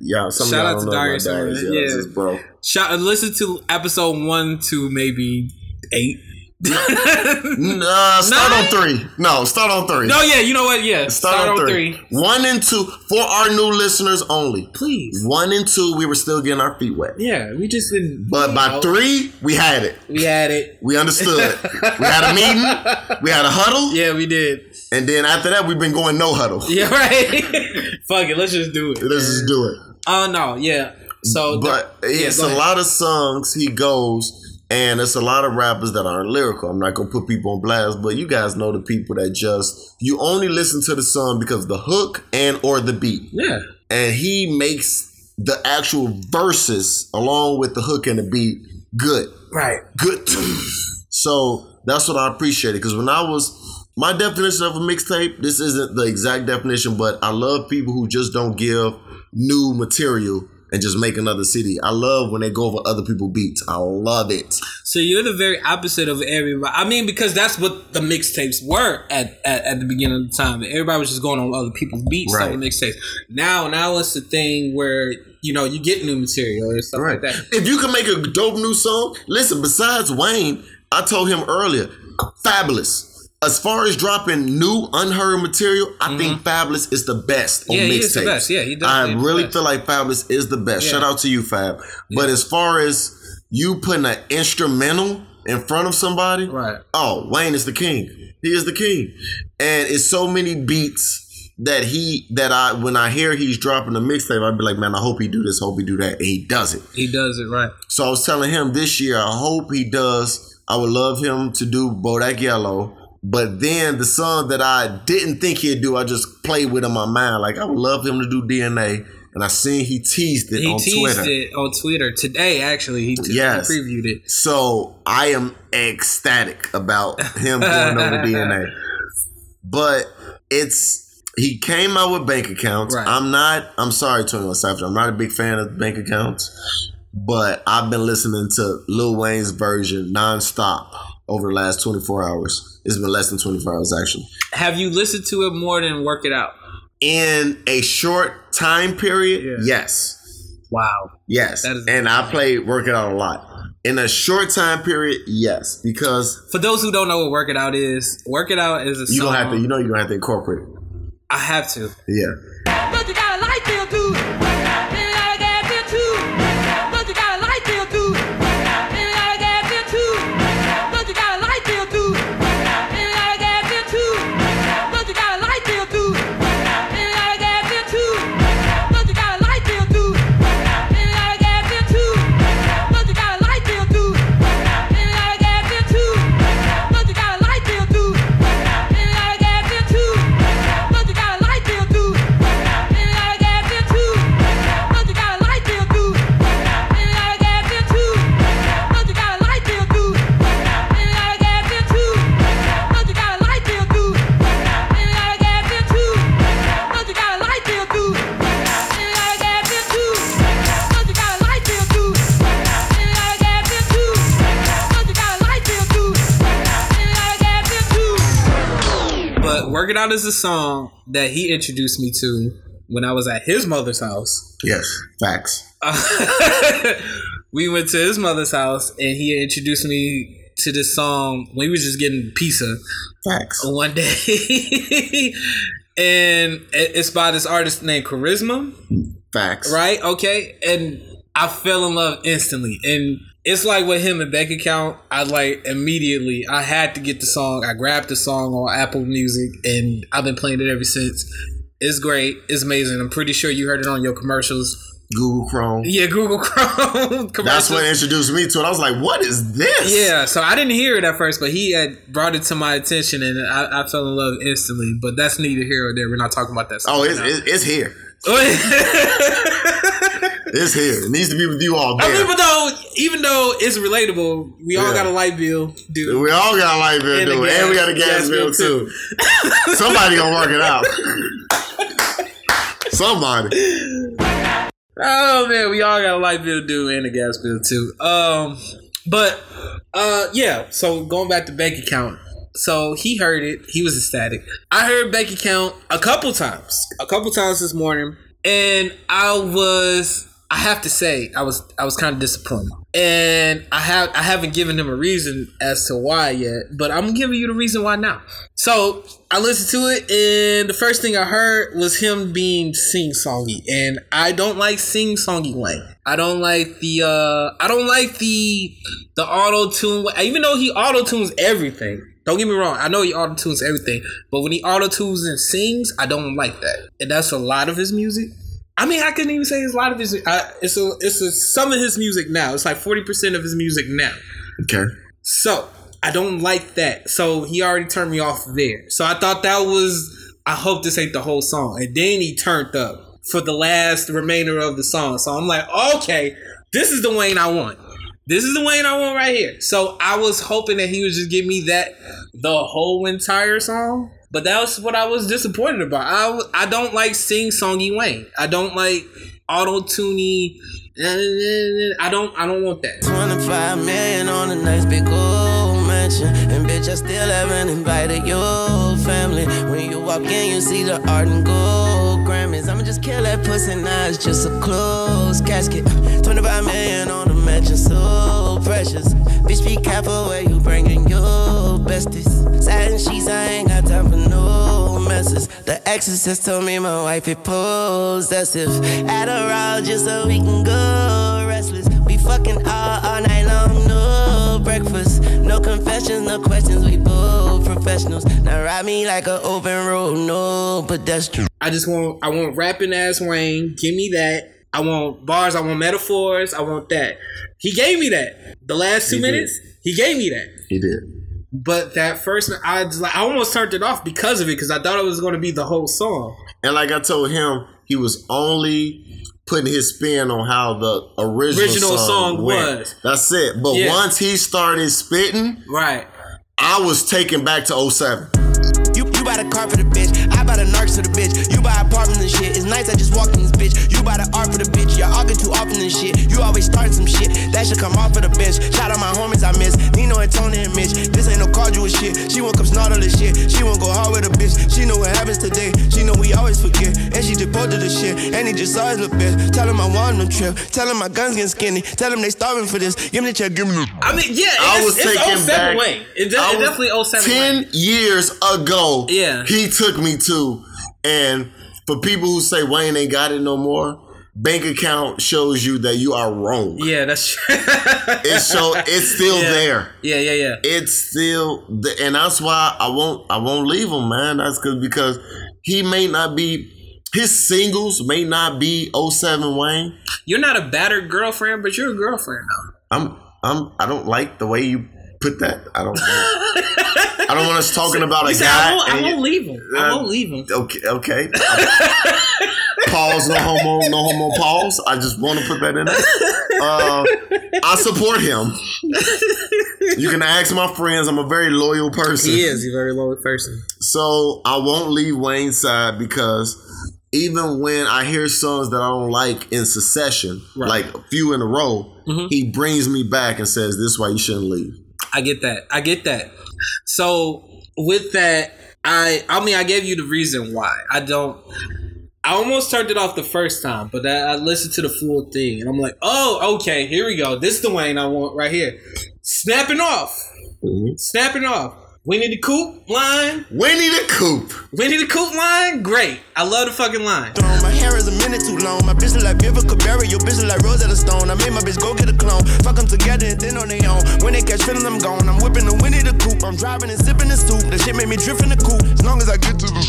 yeah. Some Shout of out to Darius, Darius. Yeah, Yeah. this is bro. Shout, listen to episode one to maybe eight. Uh, start on three. No, start on three. No, yeah, you know what? Yeah, start, on, three. One and two for our new listeners only. Please. One and two, we were still getting our feet wet. Yeah, we just didn't. But by three, we had it. we had it. We understood. we had a (laughs) meeting. We had a huddle. Yeah, we did. And then after that, we've been going no huddle. Yeah, right. (laughs) Fuck it, let's just do it. Let's just do it. Oh no, yeah. So, But yeah, it's a ahead. lot of songs he goes And it's a lot of rappers that aren't lyrical. I'm not gonna put people on blast, but you guys know the people that just you only listen to the song because the hook and or the beat. Yeah. And he makes the actual verses along with the hook and the beat good. Right. Good. so that's what I appreciated. Because when I was my definition of a mixtape, this isn't the exact definition, but I love people who just don't give new material and just make another city. I love when they go over other people's beats. I love it. So you're the very opposite of everybody. I mean, because that's what the mixtapes were at, at, at the beginning of the time. Everybody was just going on other people's beats Right. on the mixtapes. Now, now it's the thing where you know you get new material or stuff like that. If you can make a dope new song, listen, besides Wayne, I told him earlier, Fabolous. As far as dropping new unheard material, I think Fabolous is the best on Mm-hmm. Yeah, mixtapes. he is the best. Yeah, he I is the really feel like Fabolous is the best. Yeah. Shout out to you, Fab. But as far as you putting an instrumental in front of somebody, Right. Oh, Wayne is the king. He is the king. And it's so many beats that he that I when I hear he's dropping a mixtape, I'd be like, man, I hope he do this, hope he do that. And he does it. He does it right. So I was telling him this year, I hope he does. I would love him to do Bodak Yellow. But then the song that I didn't think he'd do, I just played with in my mind. Like I would love him to do DNA. And I seen he teased it on Twitter. He on teased Twitter. it on Twitter today. Actually, he, t- Yes. he previewed it. So I am ecstatic about him going over (laughs) DNA. But it's he came out with bank accounts. Right. I'm not. I'm sorry, Twenty One Savage. I'm not a big fan of bank accounts. But I've been listening to Lil Wayne's version nonstop over the last 24 hours. It's been less than 24 hours actually. Have you listened to it more than Work It Out? In a short time period, Yeah. yes. Wow. Yes. That is- and I play Work It Out a lot. In a short time period, yes. Because For those who don't know what Work It Out is, Work It Out is a you song. gonna have to, you know, you're gonna have to incorporate it. I have to. Yeah. Work It Out is a song that he introduced me to when I was at his mother's house. Yes. Facts. (laughs) we went to his mother's house and he introduced me to this song when we was just getting pizza Facts. one day. (laughs) and it's by this artist named Charisma. Facts. right? Okay, and I fell in love instantly, and it's like with him and bank account. I like immediately. I had to get the song. I grabbed the song on Apple Music, and I've been playing it ever since. It's great. It's amazing. I'm pretty sure you heard it on your commercials. Google Chrome. Yeah, Google (laughs) Chrome. That's what introduced me to it. I was like, what is this? Yeah, so I didn't hear it at first, but he had brought it to my attention, and I, I fell in love instantly. But that's neither here or there. We're not talking about that. Song Oh, it's, now. it's, it's here. (laughs) It's here. It needs to be with you all I there. mean, but though, even though it's relatable, we all Yeah. got a light bill, dude. we all got a light bill, And dude. gas- And we got a gas, gas bill, bill, too. Somebody gonna work it out. Somebody. Oh man, we all got a light bill due and a gas bill too. Um, but uh, yeah. So going back to bank account. So he heard it. He was ecstatic. I heard bank account a couple times, a couple times this morning, and I was. I have to say, I was I was kind of disappointed, and I have I haven't given him a reason as to why yet, but I'm giving you the reason why now. So I listened to it, and the first thing I heard was him being sing songy, and I don't like sing songy Wayne. I don't like the uh I don't like the the auto tune. Even though he auto tunes everything. Don't get me wrong. I know he auto tunes everything, but when he auto tunes and sings, I don't like that. And that's a lot of his music. I mean, I couldn't even say it's a lot of his. I, it's a, it's a, some of his music now. It's like forty percent of his music now. Okay. So I don't like that. So he already turned me off there. So I thought that was. I hope this ain't the whole song. And then he turned up for the last remainder of the song. So I'm like, okay, this is the Wayne I want. This is the Wayne I want right here. So I was hoping that he would just give me that the whole entire song. But that was what I was disappointed about. I I don't like sing songy Wayne. I don't like auto tuney. I don't I don't want that. 25 million on a nice big old mansion. And bitch, I still haven't invited your family. When you walk in, you see the art and gold Grammys. I'ma just kill that pussy now, it's just a closed casket. 25 million on a mansion, so precious. Bitch, be careful where you bringing your besties. Satin sheets, I ain't got time for no messes. The exorcist told me my wife is possessive. Adderall just so we can go restless. We fucking all, all night long, no breakfast. No confessions, no questions, we both professionals. Now ride me like an open road, no pedestrian. I just want I want rapping ass Wayne. Give me that. I want bars. I want metaphors. I want that. He gave me that. The last two He did. minutes, he gave me that. He did. But that first, I just like I almost turned it off because of it because I thought it was going to be the whole song. And like I told him, he was only putting his spin on how the original, Original song, song went. was. That's it. But Yeah. once he started spitting, Right. I was taken back to 07. You, you buy the car for the bitch, I buy the narcs for the bitch. You buy apartment and shit. It's nice I just walked in this bitch. You buy the art for the bitch. Y'all arguing too often and shit. You always start some shit. That should come off of the bench. Shout out my homies I miss. Nino and Tony and Mitch. This ain't no cardinal shit. She won't come snort all this shit. She won't go hard with a bitch. She know what happens today. She know we always forget. And she just posted the shit. And he just saw his little bitch. Tell him I want no trip. Tell him my guns getting skinny. Tell him they starving for this. Give me the check. Give me the. I mean, yeah, I it's, was it's taken 07 back. Wayne. It, de- I it was- definitely 07 Ten Wayne. years ago, Yeah. he took me to. And for people who say Wayne ain't got it no more, bank account shows you that you are wrong. Yeah, that's true. (laughs) It's so it's still Yeah. there. yeah, yeah, yeah. It's still, the, and that's why I won't I won't leave him, man. That's cause because he may not be. His singles may not be 07 Wayne. You're not a battered girlfriend, but you're a girlfriend though. I'm I'm I don't like the way you put that. I don't. I don't want us talking (laughs) about a guy. I won't, I won't you- leave him. I Uh, won't leave him. Okay, okay. pause, no homo, no homo. Pause. I just want to put that in there. Uh, I support him. You can ask my friends. I'm a very loyal person. He is. He's a very loyal person. So I won't leave Wayne's side because even when I hear songs that I don't like in succession, Right. like a few in a row, Mhm. he brings me back and says, "This is why you shouldn't leave." I get that. I get that. So with that, I I mean I gave you the reason why. I don't I almost turned it off the first time, but I, I listened to the full thing and I'm like, oh, okay, here we go. This the Wayne I want right here. Snapping off. Mm-hmm. Snapping off. Winnie the Coop line. Winnie the Coop. Winnie the Coop line. Great. I love the fucking line. My hair is a minute too long. My bitch look like Vivica Barry. Your bitch look like Rosetta Stone. I made my bitch go get a clone. Fuck them together and then on their own. When they catch feeling, I'm gone. I'm whipping the Winnie the Coupe. I'm driving and sipping the soup. The shit made me drift in the coupe. As long as I get to the.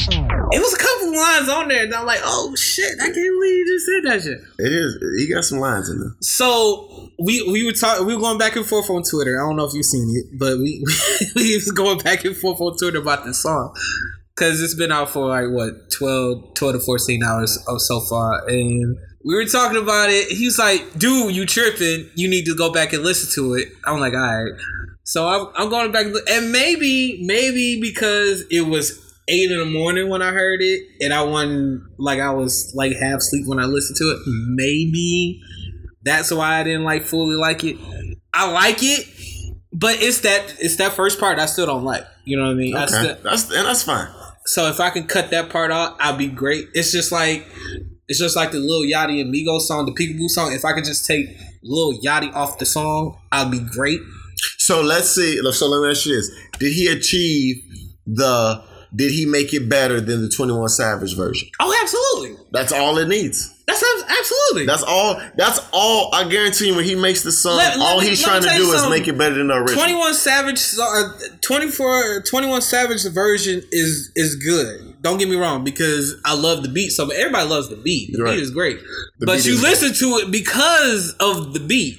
It was a couple lines on there, and I'm like, oh shit, I can't believe you just said that shit. It is. He got some lines in there. So we we were talking, we were going back and forth on Twitter. I don't know if you've seen it, but we (laughs) we was going back and forth on Twitter about this song because it's been out for like what 12, 12 to fourteen hours or so far, and we were talking about it. He's like, "Dude, you tripping? You need to go back and listen to it." I'm like, "All right." So I'm, I'm going back, and maybe maybe because it was eight in the morning when I heard it, and I wasn't like I was like half asleep when I listened to it. Maybe that's why I didn't like fully like it. I like it, but it's that it's that first part I still don't like. You know what I mean? I Okay, still, that's and that's fine. so if I can cut that part out, I'd be great. It's just like it's just like the Lil Yachty and Migos song, the Peekaboo song. If I could just take Lil Yachty off the song, I'd be great. So let's see. So let me ask you this: Did he achieve the? Did he make it better than the Twenty One Savage version? Oh, absolutely. That's all it needs. That's absolutely. That's all. That's all. I guarantee you, when he makes the song, Let- let all me- he's trying to do is make it better than the original. 21 Savage uh, 24 21 Savage version is is good. Don't get me wrong because I love the beat so everybody loves the beat. The beat is great. The but you is listen to it because of the beat.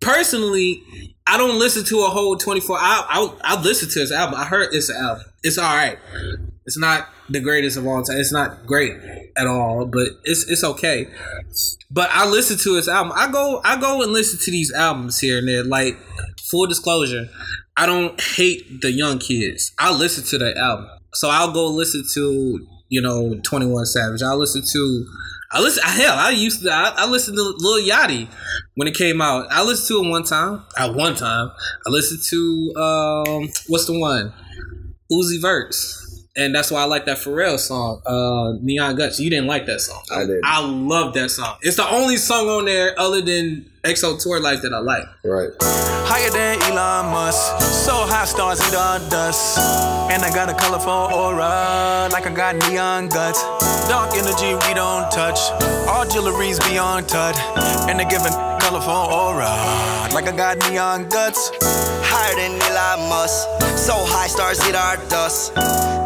Personally, I don't listen to a whole 24. I I I listen to this album. I heard this album. It's all right. It's not the greatest of all time. It's not great at all, but it's it's okay. But I listen to his album. I go I go and listen to these albums here and there. Like full disclosure, I don't hate the young kids. I listen to their album, so I'll go listen to you know Twenty One Savage. I'll listen to. I listen. Hell, I used to. I, I listened to Lil Yachty when it came out. I listened to him one time. At one time, I listened to um, what's the one? Uzi Verts. And that's why I like that Pharrell song, uh, Neon Guts. You didn't like that song. I did. I love that song. It's the only song on there other than XO Tour Llif3 that I like. Right. Higher than Elon Musk. So high stars eat all dust. And I got a colorful aura, like I got neon guts. Dark energy we don't touch. All jewelry's beyond touch. And they're giving colorful aura, like I got neon guts. Higher than Elon Musk. So high stars eat our dust.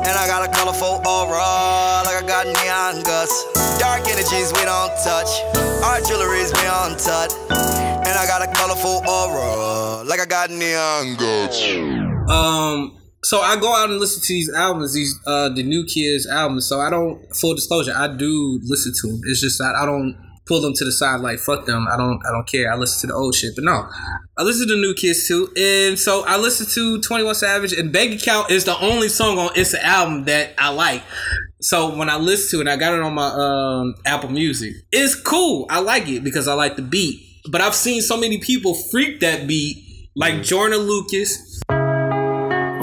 And I got a colorful aura, like I got neon guts. Dark energies we don't touch. Our jewelry's beyond touch. And I got a colorful aura, like I got neon guts. Um, so I go out and listen to these albums, these uh the new kids albums. So I don't full disclosure, I do listen to them. It's just that I don't pull them to the side like fuck them. I don't I don't care. I listen to the old shit, but no, I listen to the new kids too. And so I listen to Twenty One Savage and Bank Account is the only song on it's an album that I like. So when I listen to it, I got it on my um, Apple Music. It's cool. I like it because I like the beat. But I've seen so many people freak that beat, like Joyner Lucas.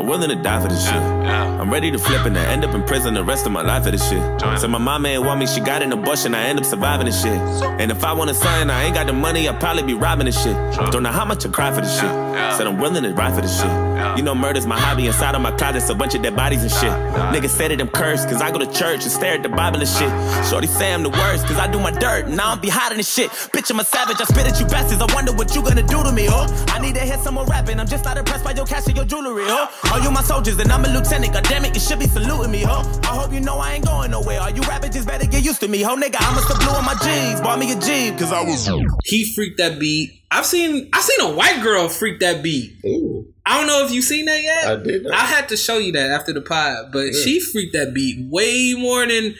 I'm willing to die for this shit. I'm ready to flip and I end up in prison the rest of my life for this shit. So my mama ain't want me, she got an abortion, I end up surviving this shit. And if I want a son, I ain't got the money, I'll probably be robbing this shit. Don't know how much I cry for this shit. Said I'm willing to ride for this shit. You know murder's my hobby, inside of my closet's a bunch of dead bodies and shit. Niggas say that I'm cursed, cause I go to church and stare at the Bible and shit. Shorty say I'm the worst, cause I do my dirt, and I don't be hiding this shit. Bitch, I'm a savage, I spit at you bastards, I wonder what you gonna do to me, oh. I need to hear some more rapping, I'm just not impressed by your cash and your jewelry, oh. Are you my soldiers, and I'm a lieutenant, god damn it, you should be saluting me, ho. I hope you know I ain't going nowhere. Are you rappers just better get used to me, ho, nigga. I must have blew on my jeans, bought me a Jeep, cause I was. He freaked that beat. I've seen I've seen a white girl freak that beat. Ooh. I don't know if you've seen that yet. I did not. I had to show you that after the pod, but she freaked that beat way more than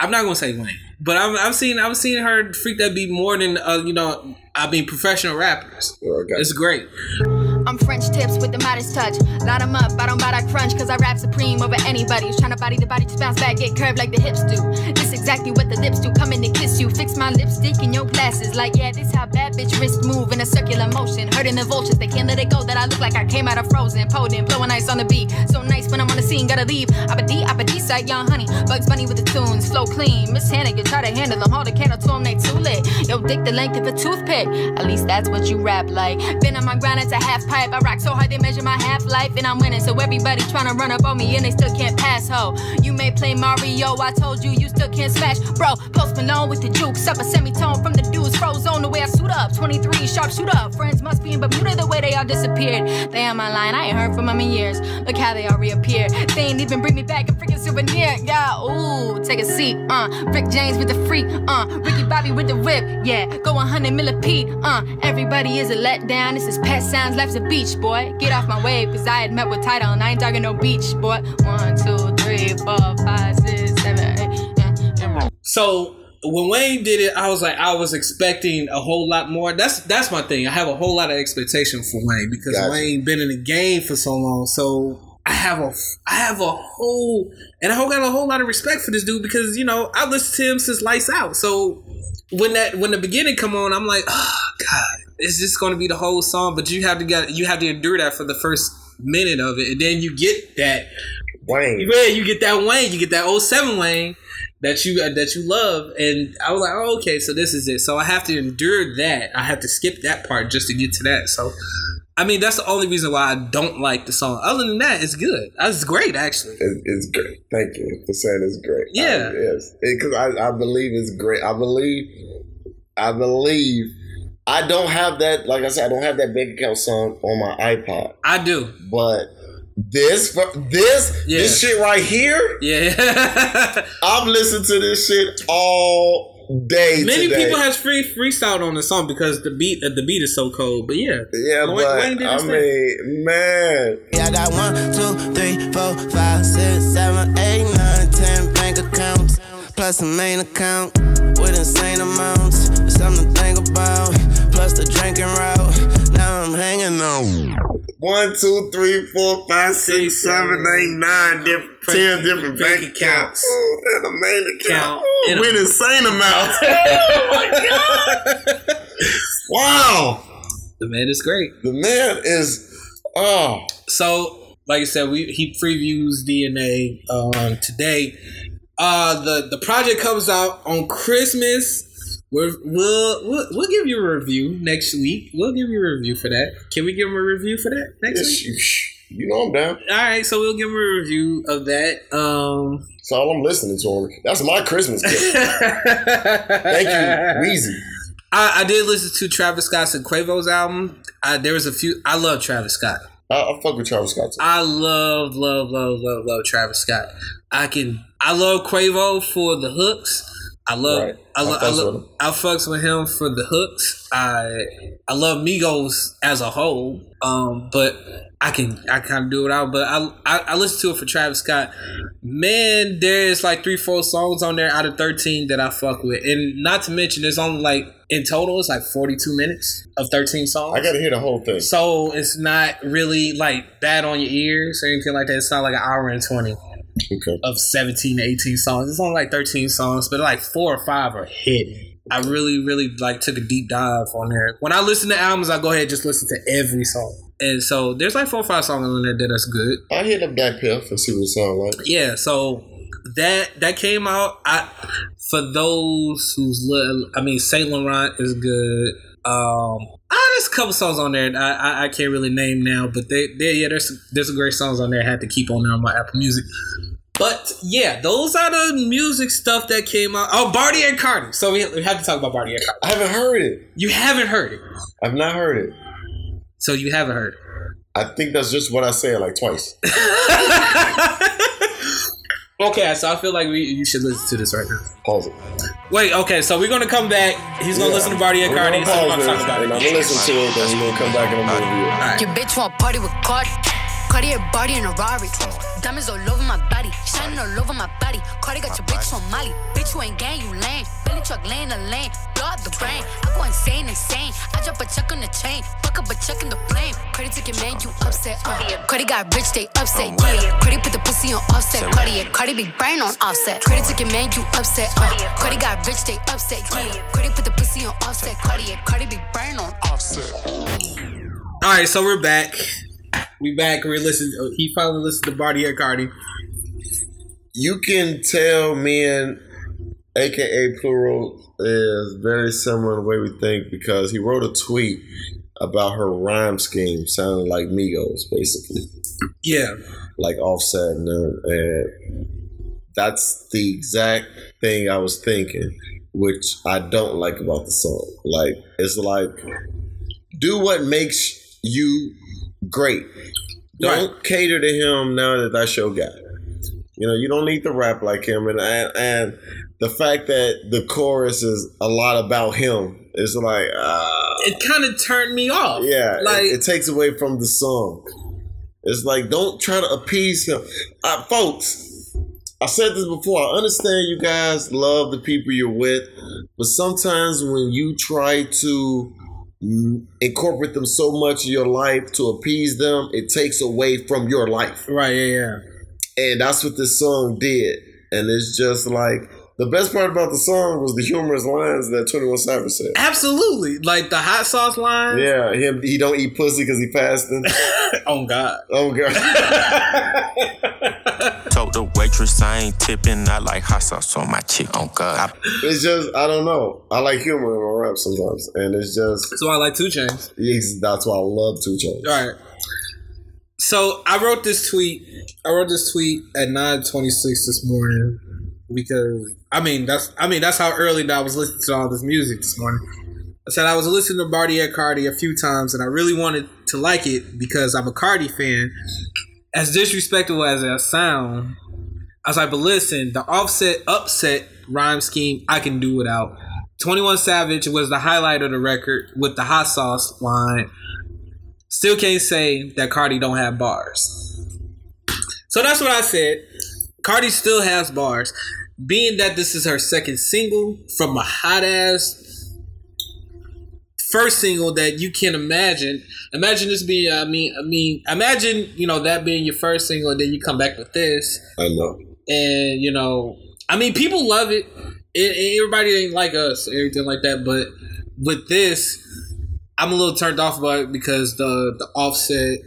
I'm not gonna say Wayne, but I've, I've seen I've seen her freak that beat more than uh, you know I mean professional rappers. Oh, I got It's great. I'm French tips with the modest touch. Light 'em up, I don't buy that crunch, cause I rap supreme over anybody who's trying to body the body to bounce back, get curved like the hips do. This exactly what the lips do, coming to kiss you. Fix my lipstick in your glasses, like, yeah, this how bad bitch wrist move in a circular motion. Hurting the vultures, they can't let it go that I look like I came out of frozen. Potent, blowing ice on the beat. So nice when I'm on the scene, gotta leave. Abadi, abadi, side, young honey. Bugs Bunny with the tunes, flow clean. Miss Hannigan, try to handle them, hold a candle to 'em, they too lit. Yo, dick the length of a toothpick. At least that's what you rap like. Been on my grind, it's a half pipe. I rock so hard they measure my half life, and I'm winning. So everybody trying to run up on me, and they still can't pass, ho. You may play Mario, I told you, you still can't smash. Bro, Post Malone with the jukes up a semitone from the dudes. Froze on the way I suit up. 23 sharp shoot up. Friends must be in Bermuda the way they all disappeared. They on my line, I ain't heard from them in years. Look how they all reappear. They ain't even bring me back a freaking souvenir. Yeah, ooh, take a seat, uh. Rick James with the freak, uh. Ricky Bobby with the whip, yeah. Go 100 millipede, uh. Everybody is a letdown. This is pet sounds, life's a beach, boy. Get off my wave, cause I had met with title and I ain't talking no beach, boy. One, two, three, four, five, six, seven, eight. Yeah, yeah. So when Wayne did it, I was like, I was expecting a whole lot more. That's that's my thing. I have a whole lot of expectation for Wayne because Gotcha. Wayne been in the game for so long. So I have a I have a whole and I got a whole lot of respect for this dude because you know I listened to him since Lights Out. So when that when the beginning come on, I'm like, oh god, is this going to be the whole song? But you have to get you have to endure that for the first minute of it, and then you get that Wayne. yeah, you get that Wayne, you get that 07 Wayne that you uh, that you love, and I was like, oh, okay, so this is it. So I have to endure that. I have to skip that part just to get to that. So, I mean, that's the only reason why I don't like the song. Other than that, it's good. It's great, actually. It, it's great. Thank you for saying it's great. Yeah. I, yes, because I, I believe it's great. I believe, I believe. I don't have that. Like I said, I don't have that bank account song on my iPod. I do. But this, this, Yeah. this shit right here, Yeah. (laughs) I'm listening to this shit all day. Many today. people has free freestyled on the song because the beat uh, the beat is so cold. But yeah, Yeah, Wayne- but Wayne did I his thing. mean, man, Yeah, I got one, two, three, four, five, six, seven, eight, nine, ten bank accounts. Plus a main account with insane amounts. Something to think about. Plus the drinking route. Now I'm hanging on. One, two, three, four, five, six, seven, eight, nine, different, ten different bank accounts. Ooh, and a main account In Ooh, a- with insane amounts. (laughs) oh my (laughs) god! Wow, the man is great. the man is. Oh, So, like I said, we he previews DNA um, today. Uh, the the project comes out on Christmas. We're, we'll, we'll we'll give you a review next week. We'll give you a review for that. Can we give him a review for that next week? you, you know I'm down. All right, so we'll give him a review of that. Um, That's all I'm listening to. him. That's my Christmas gift. (laughs) Thank you, Weezy. I, I did listen to Travis Scott's and Quavo's album. I, there was a few. I love Travis Scott. I, I fuck with Travis Scott. Too. I love, love, love, love, love Travis Scott. I can. I love Quavo for the hooks. I love. Right. I, lo- I I, fucks lo- with him. I fucks with him for the hooks. I I love Migos as a whole. Um, but I can I kind of do it out. But I, I I listen to it for Travis Scott. Man, there's like three four songs on there out of thirteen that I fuck with, and not to mention there's only like in total it's like forty two minutes of thirteen songs. I gotta hear the whole thing. So it's not really like bad on your ears or anything like that. It's not like an hour and 20 Okay. of 17 to 18 songs. It's only like 13 songs, but like four or five are hidden. I really, really like took a deep dive on there. When I listen to albums, I go ahead and just listen to every song. And so there's like four or five songs on there that that's good. I hit up that piff and see what it sounds like. Yeah, so that that came out. I for those who's li- I mean Saint Laurent is good. Um, ah, there's a couple songs on there I, I I can't really name now, but they they yeah there's there's some great songs on there. I had to keep on there on my Apple Music. But yeah, those are the music stuff that came out. Oh, Barty and Cardi. So we, we have to talk about Barty and Cardi. I haven't heard it. You haven't heard it, I've not heard it. so you haven't heard it. I think that's just what I said like twice. (laughs) Okay, so I feel like we you should listen to this right now. Pause it. Wait, okay, so we're gonna come back. He's gonna Yeah. listen to Barty and We're Cardi. gonna So we're gonna talk about it. I'm gonna listen to it, then we're gonna come back and I'm gonna review it. Your bitch want party with Cardi. Cardi a body in a Rari. Diamonds all over my body, shining all over my body. Cardi got your bitch on Molly. Bitch, you ain't gang, you lame. Billy truck laying the lane, blow out the brain. I go insane, insane. I drop a check on the chain, fuck up a check in the flame. Credit took your man, you upset. Uh. Cardi got rich, they upset. Yeah, Cardi put the pussy on offset. Cardi, yeah, Cardi be brain on offset. Credit took your man, you upset. Uh. Cardi got rich, they upset. Yeah, Cardi put the pussy on offset. Cardi, yeah, Cardi be brain on offset. All right, so we're back. We back. We're listening. oh, uh, He finally listened to and Cardi. You can tell me and AKA Plural is very similar in the way we think because he wrote a tweet about her rhyme scheme sounding like Migos, basically. Yeah. Like Offset and, and that's the exact thing I was thinking, which I don't like about the song. Like it's like do what makes you great. Don't cater to him now that that's your guy. You know, you don't need to rap like him, and and, and the fact that the chorus is a lot about him is like, uh, It kind of turned me off. yeah, Like, it, takes away from the song. It's like don't try to appease him, uh, folks. I said this before. I understand you guys love the people you're with, but sometimes when you try to Mm-hmm. incorporate them so much in your life to appease them, it takes away from your life. Right, yeah, yeah. And that's what this song did. And it's just like the best part about the song was the humorous lines that 21 Savage said. absolutely. Like the hot sauce line. Yeah, him he don't eat pussy because he fasting. (laughs) oh God. Oh God. (laughs) Told the waitress I ain't tipping, I like hot sauce on my chick. On God. It's just I don't know. I like humor in my rap sometimes, and it's just So I like 2 Chainz. yes, that's why I love 2 Chainz. All right. So I wrote this tweet. I wrote this tweet at nine twenty six this morning because I mean that's I mean that's how early that I was listening to all this music this morning. I said I was listening to Barty and Cardi a few times and I really wanted to like it because I'm a Cardi fan. As disrespectful as that sound, I was like, but listen, the offset upset rhyme scheme, I can do without. 21 Savage was the highlight of the record with the hot sauce line. Still can't say that Cardi don't have bars. So that's what I said. Cardi still has bars. Being that this is her second single from a hot ass first single that you can imagine. Imagine this being I mean I mean imagine, you know, that being your first single and then you come back with this. I know. And you know, I mean people love it. it everybody ain't like us, everything like that, but with this I'm a little turned off about it because the the offset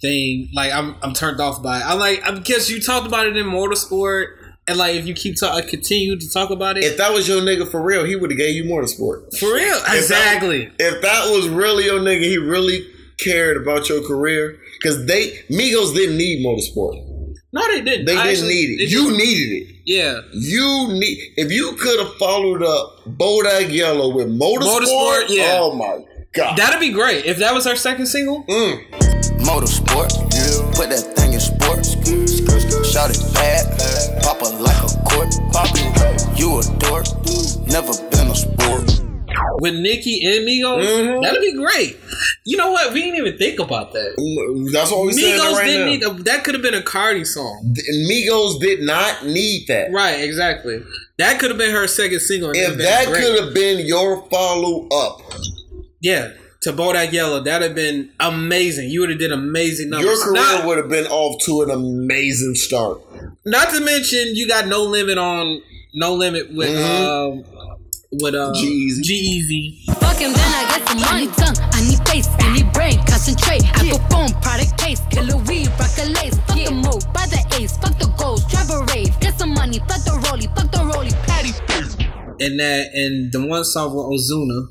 thing, like I'm I'm turned off by it. I like I because you talked about it in motorsport, and like if you keep talking, continue to talk about it. If that was your nigga for real, he would have gave you more motorsport. For real, If that- exactly. If that was really your nigga, he really cared about your career. Because they Migos didn't need motorsport. No, they didn't. They I didn't actually- need it. You didn't. needed it. Yeah. You need if you could have followed up Bodak Yellow with motorsport. Motorsport, yeah. Oh my god. That'd be great if that was her second single. Mm. Motorsport, put that thing in sports. Shout it bad, pop it like a court. You a dork, never been a sport. With Nicki and Migos, Mm-hmm. that'd be great. You know what? We didn't even think about that. That's what we saying Migos right didn't now. need a, that. Could have been a Cardi song. Migos did not need that. Right, exactly. That could have been her second single. If that could have been your follow up, Yeah, to Bodak Yellow, that'd have been amazing. You would have did amazing numbers. your career would have been off to an amazing start. Not to mention, you got no limit on no limit with um with uh G-Eazy. G-Eazy. Fuck him, then I get some money. Tongue, I need face, I need brain, concentrate. I perform product case, killer weed, rock a lace. Fuck the move, buy the ace, fuck the goals, drive a rave. Get some money, fuck the rollie, fuck the rollie, patty face. And that and the one song with Ozuna.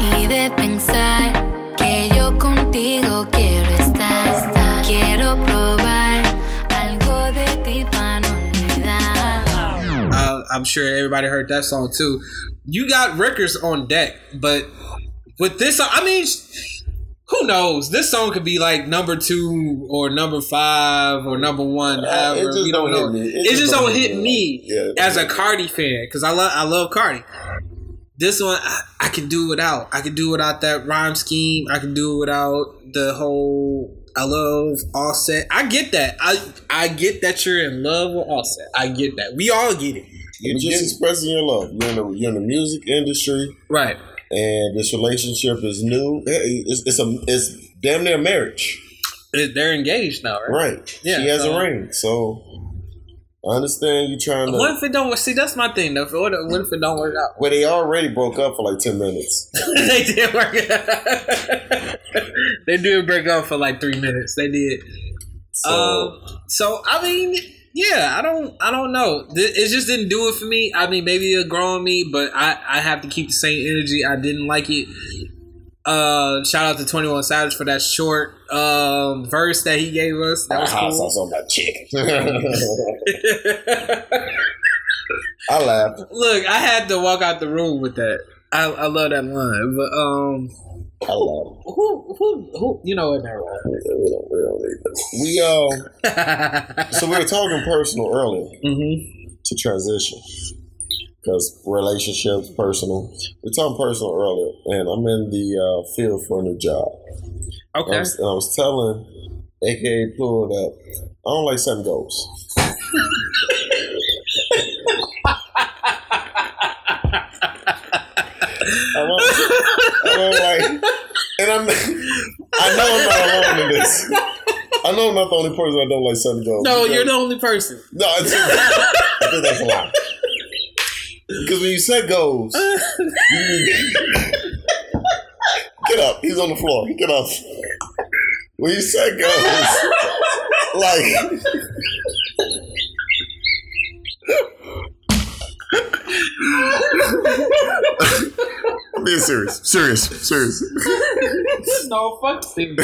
Y de pensar que yo contigo quiero estar. Quiero probar Uh, I'm sure everybody heard that song too. You got records on deck, but with this, I mean, who knows? This song could be like number two or number five or number one. Uh, however, it just we don't, don't know. hit me. It, just don't hit me Yeah. as a Cardi fan because I love I love Cardi. This one I, I can do without. I can do without that rhyme scheme. I can do without the whole. I love Offset. I get that. I I get that you're in love with Offset. I get that. We all get it. You're just expressing your love. You're in the you're in the music industry, right? And this relationship is new. It's, it's a it's damn near marriage, They're engaged now, right? right? Yeah, she has so- a ring, so I understand you trying to. What if it don't work? See, that's my thing though. What if, what if it don't work out? Well, they already broke up for like ten minutes. (laughs) they did work. (laughs) they did break up for like three minutes. They did. So- um, so I mean, yeah, I don't, I don't know. It just didn't do it for me. I mean, maybe it'll grow on me, but I, I have to keep the same energy. I didn't like it. Uh, shout out to Twenty One Savage for that short um verse that he gave us. That was Ah, cool. something about (laughs) chicken. I laughed. Look, I had to walk out the room with that. I, I love that line, but um, I who who who you know what that right? We don't, we don't need this. We uh, (laughs) so we were talking personal earlier Mm-hmm. to transition because relationships, personal. We are talking personal earlier, and I'm in the uh, field for a new job. Okay. And I was, and I was telling AKA Plural that I don't like setting goals. I don't, I don't like, and I'm, I know I'm not alone in this. I know I'm not the only person that don't like setting goals. No, because- you're the only person. No, I think, I think that's a lie. Because when you set goals, you- (laughs) get up. He's on the floor. Get up. When you set goals, like. I'm being serious. Serious. Serious. no, fuck you.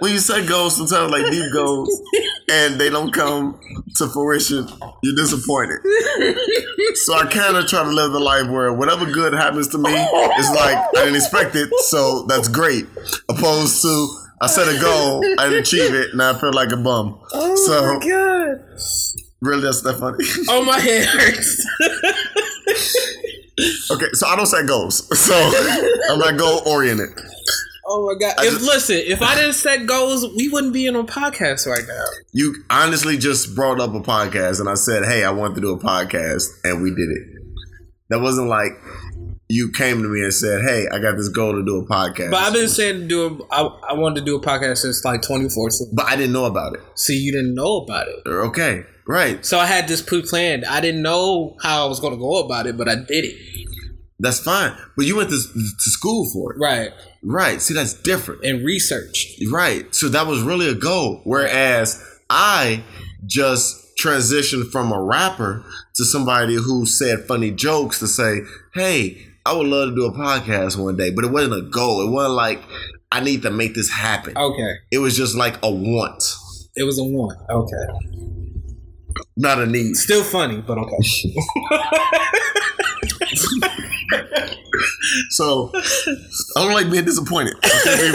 when you set goals, sometimes like deep goals, and they don't come to fruition, you're disappointed. So I kind of try to live the life where whatever good happens to me is like I didn't expect it, so that's great. Opposed to I set a goal, I didn't achieve it, and I feel like a bum. Oh so god. Really, that's that funny. Oh, my head hurts. okay, so I don't set goals, so I'm not goal oriented. Oh my god! If just- listen, if I didn't set goals, we wouldn't be in a podcast right now. You honestly just brought up a podcast, and I said, "Hey, I want to do a podcast," and we did it. That wasn't like you came to me and said, "Hey, I got this goal to do a podcast," But I've been saying to do a, I, I wanted to do a podcast since like 2014. but I didn't know about it. See, you didn't know about it. Okay, right. So I had this pre-planned. I didn't know how I was going to go about it, but I did it. That's fine. But you went to, to school for it. Right. Right. See, that's different. And researched. Right. So that was really a goal. Whereas I just transitioned from a rapper to somebody who said funny jokes to say, hey, I would love to do a podcast one day. But it wasn't a goal. It wasn't like, I need to make this happen. Okay. It was just like a want, It was a want. Okay. not a need. Still funny, but okay. (laughs) (laughs) (laughs) So I don't like being disappointed. Okay?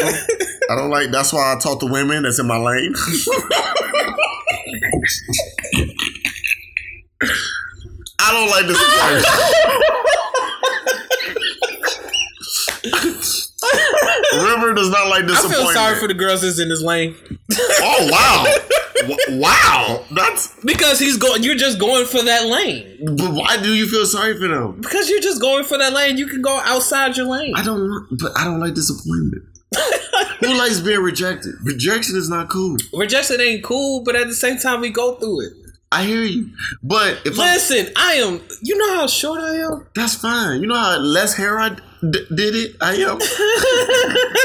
I don't like. That's why I talk to women. That's in my lane. (laughs) I don't like disappointment. (laughs) (laughs) River does not like disappointment. I feel sorry for the girls that's in his lane. Oh wow, (laughs) wow! That's because he's going. You're just going for that lane. But why do you feel sorry for them? Because you're just going for that lane. You can go outside your lane. I don't. But I don't like disappointment. (laughs) Who likes being rejected? Rejection is not cool. Rejection ain't cool, but at the same time, we go through it. I hear you, but if I- Listen, I am. You know how short I am. that's fine. You know how less hair I d- did it. I am. (laughs)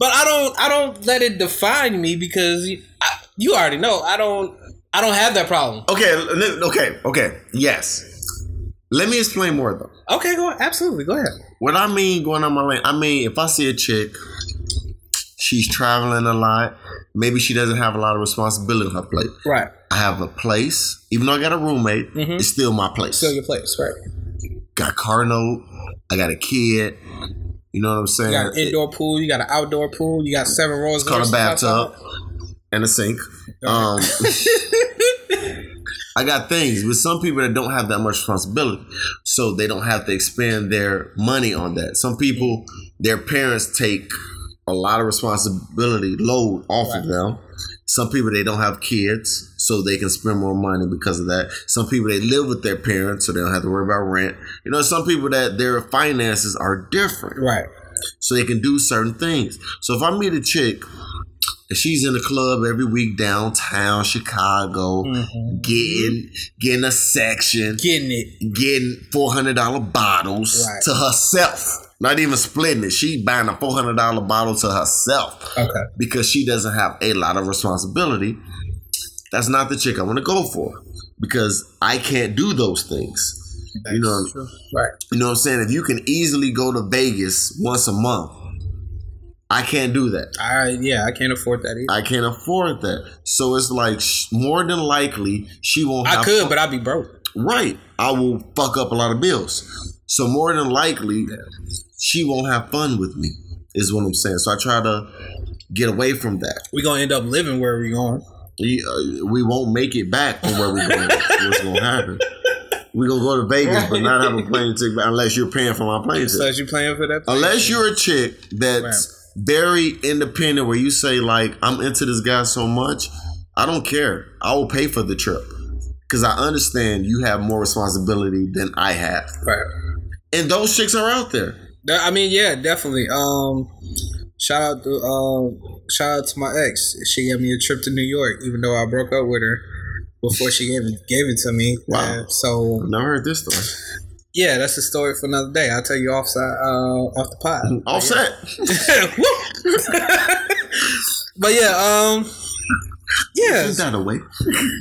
But I don't. I don't let it define me because you, I, you already know. I don't. I don't have that problem. Okay. Okay. Okay. Yes. Let me explain more though. Okay, go absolutely go ahead. What I mean going on my lane, I mean if I see a chick, she's traveling a lot. Maybe she doesn't have a lot of responsibility on her plate. Right. I have a place, even though I got a roommate. Mhm. It's still my place. Still your place, right? Got a car note. I got a kid. You know what I'm saying? You got an indoor pool. You got an outdoor pool. You got seven rows. It's called a bathtub and a sink. Um, (laughs) I got things with some people that don't have that much responsibility, so they don't have to expend their money on that. Some people, their parents take a lot of responsibility load off of them. Some people they don't have kids, so they can spend more money because of that. Some people they live with their parents, so they don't have to worry about rent. You know, some people that their finances are different, right? So they can do certain things. So if I meet a chick and she's in the club every week downtown Chicago, mm-hmm. getting getting a section, getting it, getting four hundred dollar bottles Right. to herself. Not even splitting it. She buying a four hundred dollar bottle to herself Okay. because she doesn't have a lot of responsibility. That's not the chick I want to go for because I can't do those things. you know, Right. you know what I'm saying? If you can easily go to Vegas once a month, I can't do that. I yeah, I can't afford that either. I can't afford that. So it's like more than likely she won't. I could, fun- but I'd be broke. right. I will fuck up a lot of bills. So more than likely, she won't have fun with me. Is what I'm saying. So I try to get away from that. We're gonna end up living where we going. We, uh, we won't make it back from where we're going. (laughs) What's gonna happen? We're gonna go to Vegas, but not have a plane ticket unless you're paying for my plane ticket. So as you playing for that? Unless you're a chick that's very independent, where you say like, "I'm into this guy so much, I don't care. I will pay for the trip because I understand you have more responsibility than I have." Right. And those chicks are out there. I mean, yeah, definitely. Um, shout out to um, shout out to my ex. She gave me a trip to New York, even though I broke up with her before she gave it gave it to me. Wow. So Never heard this story. yeah, that's a story for another day. I'll tell you off uh, off the pod. Offset. (laughs) (laughs) But yeah, um, yeah. Put that away.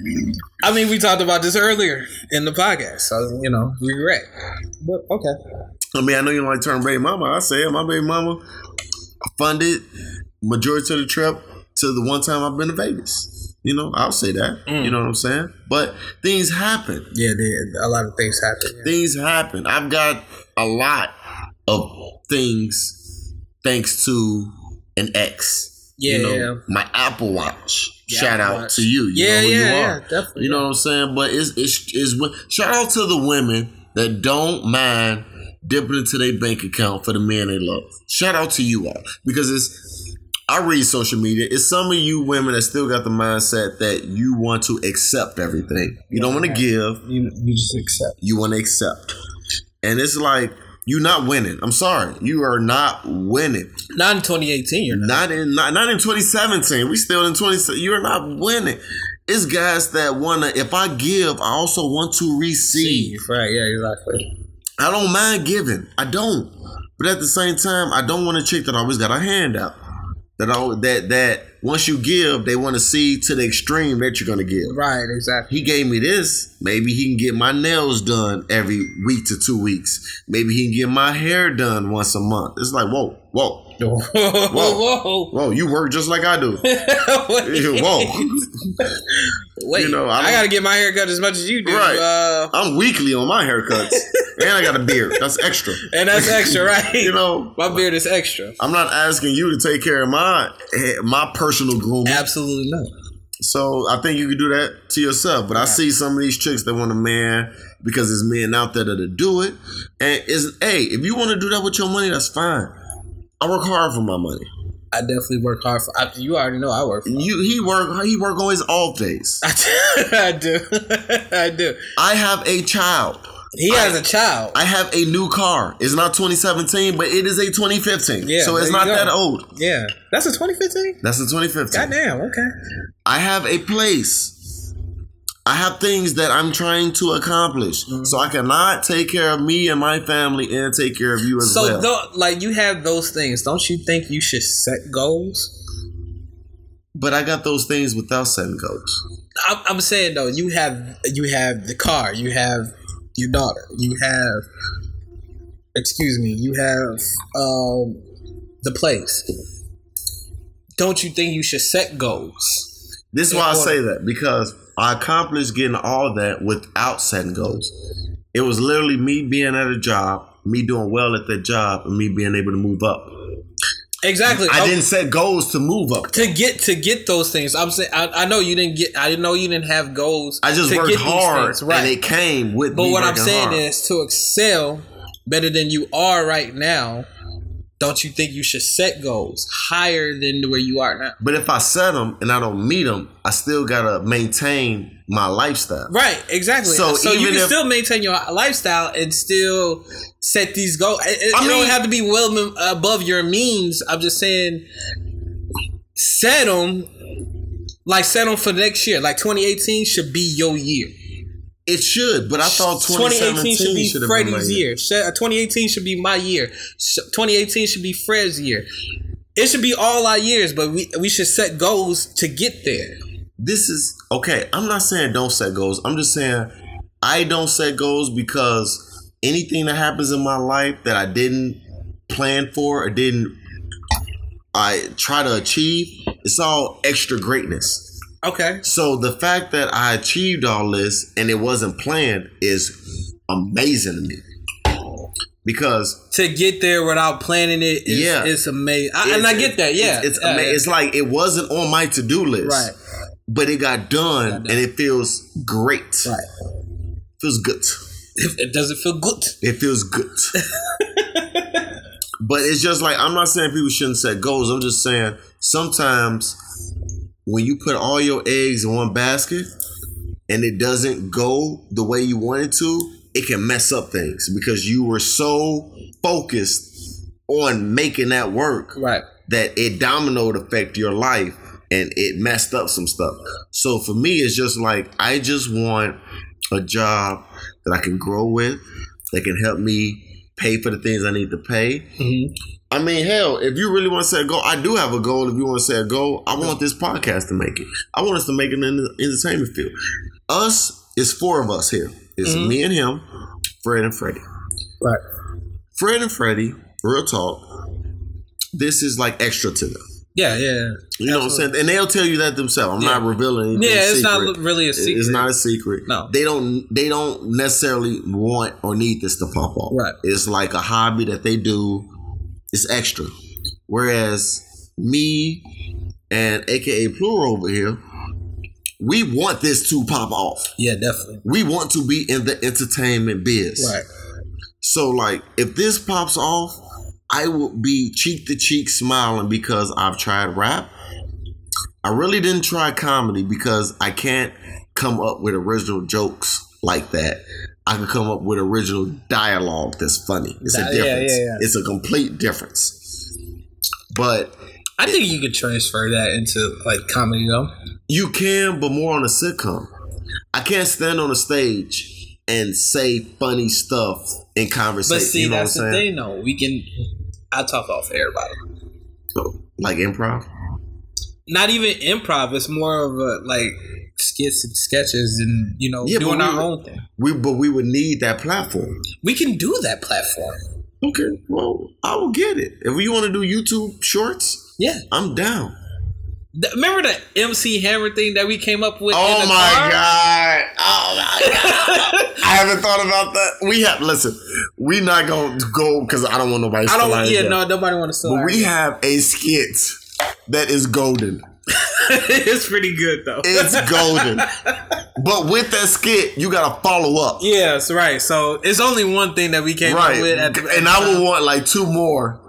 (laughs) I mean, we talked about this earlier in the podcast, so you know, regret. But okay. I mean, I know you don't like term baby mama. I say it. My baby mama funded majority of the trip to the one time I've been to Vegas. You know, I'll say that. Mm. You know what I'm saying? But things happen. Yeah, there, a lot of things happen. Things happen. I've got a lot of things thanks to an ex. Yeah, You know. My Apple Watch. Yeah, shout out much. to you. you Yeah, know who yeah, you yeah, definitely, You know what I'm saying? But it's it's it's shout out to the women that don't mind dipping into their bank account for the man they love. Shout out to you all because it's. I read social media. It's some of you women that still got the mindset that you want to accept everything. You don't want to give. You, you just accept. You want to accept. And it's like you're not winning. I'm sorry. You are not winning. Not in 2018. You're not. in not, not in 2017. We still in 20. You're not winning. It's guys that wanna. If I give, I also want to receive. Right. Yeah. Exactly. I don't mind giving. I don't. But at the same time, I don't want a chick that always got a hand out. That all that that once you give, they want to see to the extreme that you're gonna give. Right. Exactly. He gave me this. Maybe he can get my nails done every week to two weeks. Maybe he can get my hair done once a month. It's like whoa, whoa, whoa, whoa, whoa! You work just like I do. (laughs) (laughs) whoa. Wait, You know, I I, gotta get my hair cut as much as you do. Right. Uh, I'm weekly on my haircuts, (laughs) and I got a beard. That's extra. and that's extra, right? You know, my beard is extra. I'm not asking you to take care of my my personal grooming. Absolutely not. So I think you can do that to yourself. But I see some of these chicks that want a man because there's men out there that'll do it. And is hey, if you want to do that with your money, that's fine. I work hard for my money. I definitely work hard for. I, you already know I work. For You he work he work on his off days. (laughs) I do. (laughs) I do. I have a child. He has a child. I have a new car. It's not 2017, but it is a 2015. Yeah, so it's not that old. Yeah, that's a 2015. That's a 2015. Goddamn. Okay. I have a place. I have things that I'm trying to accomplish. Mm-hmm. So I cannot take care of me and my family and take care of you as So, well. tho- like, you have those things. Don't you think you should set goals? but I got those things without setting goals. I'm, I'm saying though, you have you have the car, you have your daughter, you have, excuse me, you have um, the place. Don't you think you should set goals? This is why I say that because I accomplished getting all that without setting goals. It was literally me being at a job, me doing well at that job, and me being able to move up. Exactly. I didn't set goals to move up. to get to get those things. I'm saying I, I know you didn't get. I didn't know you didn't have goals. I just worked hard, things, right? and it came with But what I'm saying hard. is to excel better than you are right now. Don't you think you should set goals higher than where you are now? But if I set them and I don't meet them, I still gotta maintain my lifestyle. Right, exactly. So So, you can if- still maintain your lifestyle and still set these goals. It, I mean- don't have to be well above your means. I'm just saying, set them. Like set them for next year. Like 2018 should be your year. It should, but I thought 2017 should be should have been my Freddie's year. year. Uh, 2018 should be my year. 2018 should be Fred's year. It should be all our years, but we we should set goals to get there. This is okay. I'm not saying don't set goals. I'm just saying I don't set goals because anything that happens in my life that I didn't plan for or didn't I try to achieve, it's all extra greatness. Okay. So the fact that I achieved all this and it wasn't planned is amazing to me. Because To get there without planning it is Yeah. it's amazing. I, and I get that, yeah. It's it's, Yeah, ama- yeah. it's like it wasn't on my to do list, Right. But it got done, and it feels great. Right. Feels good. It doesn't feel good. It feels good. (laughs) but it's just like I'm not saying people shouldn't set goals. I'm just saying sometimes when you put all your eggs in one basket and it doesn't go the way you want it to, it can mess up things because you were so focused on making that work right. that it dominoed affect your life and it messed up some stuff. So for me, it's just like I just want a job that I can grow with, that can help me pay for the things I need to pay. Mm-hmm. I mean, hell, if you really want to set a goal, I do have a goal. If you want to set a goal, I want this podcast to make it. I want us to make it in the entertainment field. Us is four of us here. It's Mhm. me and him, Fred and Freddie. Right. Fred and Freddie, real talk. This is like extra to them. Yeah, yeah. You know what I'm saying? And they'll tell you that themselves. I'm not revealing anything. Yeah, it's secret. not really a secret. It's not a secret. No. They don't they don't necessarily want or need this to pop off. Right. It's like a hobby that they do. It's extra. Whereas me and AKA Plural over here, we want this to pop off. Yeah, definitely. We want to be in the entertainment biz. Right. So like if this pops off, I will be cheek to cheek smiling because I've tried rap. I really didn't try comedy because I can't come up with original jokes like that. I can come up with original dialogue that's funny. It's Di- a difference. yeah, yeah. It's a complete difference. But I think you could transfer that into like comedy though. You can, but more on a sitcom. I can't stand on a stage and say funny stuff in conversation. But see, you know that's what the thing though. We can. I talk off everybody. Oh, like improv. Not even improv. It's more of a like skits and sketches, and you know, Yeah, doing we our would- own thing. We but we would need that platform. We can do that platform. Okay, well, I will get it. If you want to do YouTube shorts, yeah, I'm down. Remember the MC Hammer thing that we came up with? Oh my car? god! Oh my god! (laughs) I haven't thought about that. We have listen. We not gonna go because I don't want nobody. I don't. Yeah, no, nobody want to. But we have a skit that is golden. (laughs) it's pretty good though. It's golden. but with that skit, you gotta follow up. Yes, right. So it's only one thing that we came right. up with, at the, and I will want like two more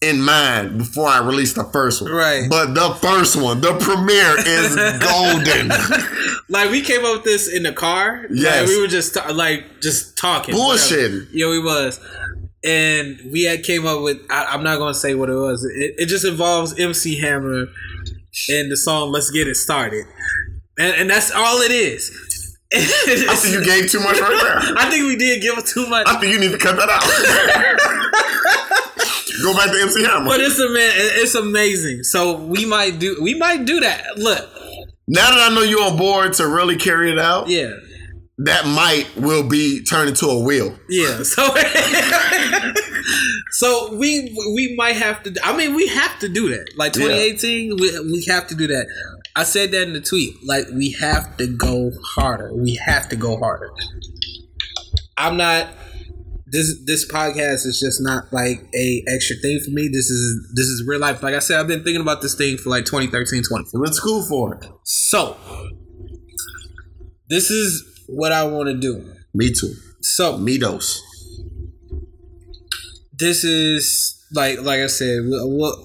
in mind before I release the first one. Right. But the first one, the premiere is (laughs) golden. like we came up with this in the car. Yes. Like, we were just ta- like just talking, Bullshit. Yeah, we was. And we had came up with. I, I'm not gonna say what it was. It, it just involves MC Hammer and the song "Let's Get It Started," and and that's all it is. I think you (laughs) gave too much right there. I think we did give too much. I think you need to cut that out. (laughs) Go back to MC Hammer. But it's a man. It's amazing. So we might do. We might do that. Look. Now that I know you're on board to really carry it out, Yeah. that might will be turned into a wheel. Yeah. So. (laughs) so we we might have to. I mean, we have to do that. Like Yeah. 2018, we we have to do that. I said that in the tweet. Like we have to go harder. We have to go harder. I'm not. This this podcast is just not like a extra thing for me. This is this is real life. Like I said, I've been thinking about this thing for like 2013, 2014. Went to school for it. So this is what I want to do. Me too. So Midos. This is like like I said, what, what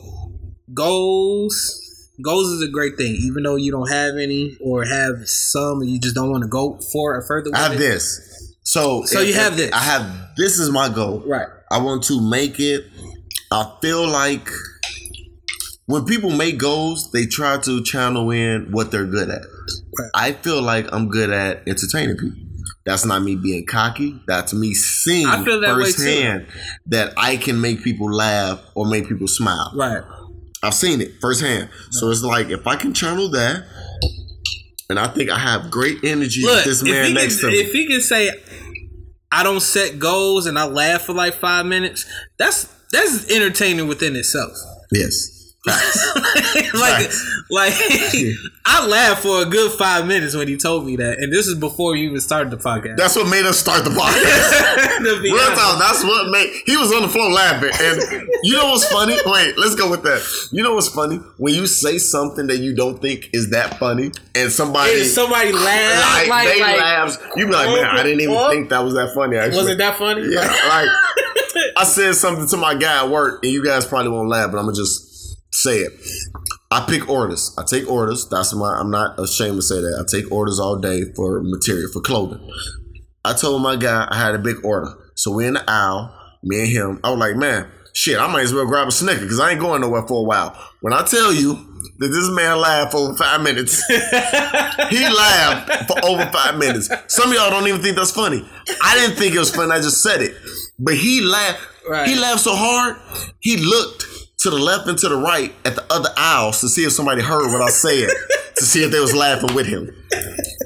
goals goals is a great thing. Even though you don't have any or have some, and you just don't want to go for it further. I have it. this. So So you have this. I have this is my goal. Right. I want to make it. I feel like when people make goals, they try to channel in what they're good at. I feel like I'm good at entertaining people. That's not me being cocky. That's me seeing I feel that firsthand that I can make people laugh or make people smile. Right. I've seen it firsthand. So it's like if I can channel that, and I think I have great energy Look, with this man next can, to me. if he can say, "I don't set goals and I laugh for like five minutes," that's that's entertaining within itself. Yes. (laughs) like, like (laughs) I laughed for a good five minutes when he told me that, and this is before you even started the podcast. That's what made us start the podcast. (laughs) Real talk, that's what made he was on the floor laughing. And you know what's funny? Wait, let's go with that. You know what's funny? When you say something that you don't think is that funny, and somebody And somebody laughs, like, like- they like- laughs, you be like, man, I didn't even oh, think that was that funny. Actually, wasn't that funny? Yeah, like I said something to my guy at work, and you guys probably won't laugh, but I'm gonna just say it. I pick orders. I take orders. That's my. I'm not ashamed to say that. I take orders all day for material for clothing. I told my guy I had a big order, so we in the aisle, me and him. I was like, man, shit, I might as well grab a snicker because I ain't going nowhere for a while. When I tell you that this man laughed for over five minutes, (laughs) he laughed for over five minutes. Some of y'all don't even think that's funny. I didn't think it was funny. I just said it, but he laughed. He laughed so hard. He looked to the left and to the right at the other aisles to see if somebody heard what I said, to see if they was laughing with him.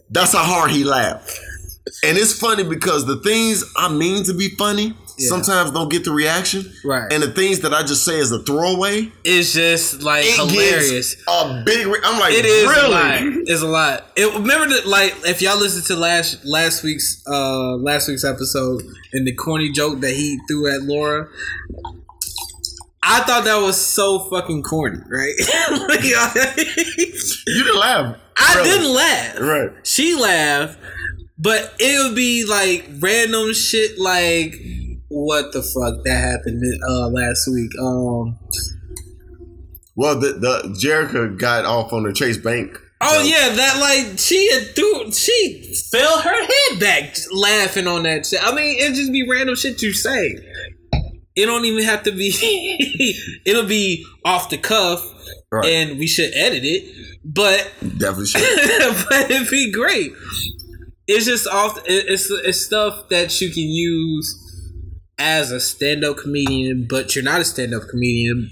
That's how hard he laughed. And it's funny because the things I mean to be funny Yeah. sometimes don't get the reaction. Right. And the things that I just say as a throwaway, It's just like it hilarious. a big. Re- I'm like, it is really? a lot. It's a lot. It, remember that, like, if y'all listened to last last week's uh last week's episode and the corny joke that he threw at Laura, I thought that was so fucking corny, right? (laughs) you didn't laugh. I Really? didn't laugh. Right. She laughed, but it would be like random shit like what the fuck that happened uh last week. Um Well, the, the Jerica got off on the Chase Bank. Oh yeah, that like she had threw she fell her head back laughing on that shit. I mean, it just be random shit you say. It don't even have to be. (laughs) it'll be off the cuff, Right. and we should edit it. But Definitely (laughs) should. but it'd be great. It's just off. It's it's stuff that you can use as a stand-up comedian, but you're not a stand-up comedian.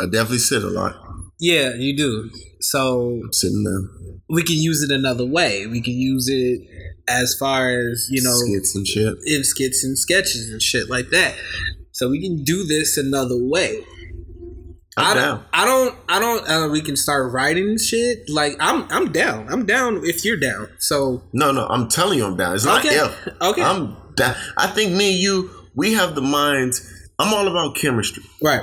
I definitely sit a lot. Yeah, you do. So sitting there. we can use it another way. We can use it as far as you know skits and shit. in skits and sketches and shit like that. So we can do this another way. I I'm don't, down. I don't. I don't. Uh, we can start writing shit. Like I'm. I'm down. I'm down if you're down. So No, no, I'm telling you, I'm down. It's not Okay. if. Okay. I'm down. I think me and you, we have the minds. I'm all about chemistry. Right.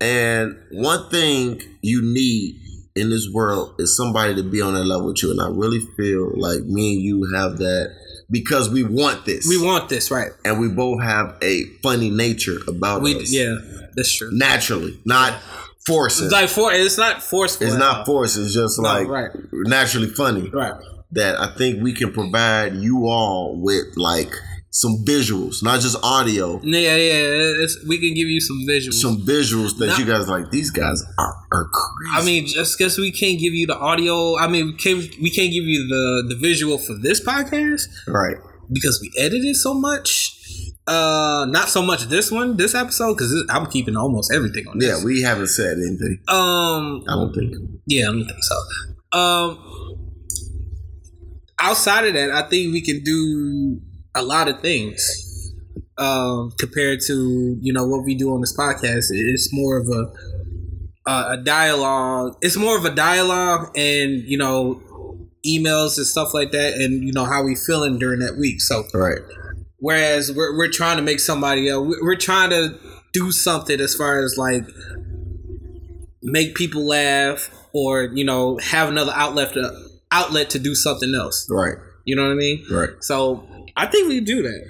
And one thing you need in this world is somebody to be on that level with you. And I really feel like me and you have that because we want this. we want this, right? and we both have a funny nature about We us. yeah, that's true. Naturally, not forcing. It's like for it's not forceful. It's not forced. It's just No, like right. naturally funny. Right. That I think we can provide you all with like some visuals, not just audio. Yeah, yeah. It's, we can give you some visuals. Some visuals that Not- you guys like. These guys are, are crazy. I mean, just because we can't give you the audio, I mean, we can't, we can't give you the the visual for this podcast right. because we edited so much. Uh, not so much this one, this episode, because I'm keeping almost everything on this. Yeah, we haven't said anything. Um, I don't think. yeah, I don't think so. Um, outside of that, I think we can do a lot of things. Um, compared to you know what we do on this podcast, it's more of a a, a dialogue. It's more of a dialogue, and you know emails and stuff like that, and you know how we feeling during that week. So Right. Whereas we're, we're trying to make somebody else, we're we're trying to do something as far as like make people laugh or, you know, have another outlet to, outlet to do something else. Right. You know what I mean? Right. So I think we do that.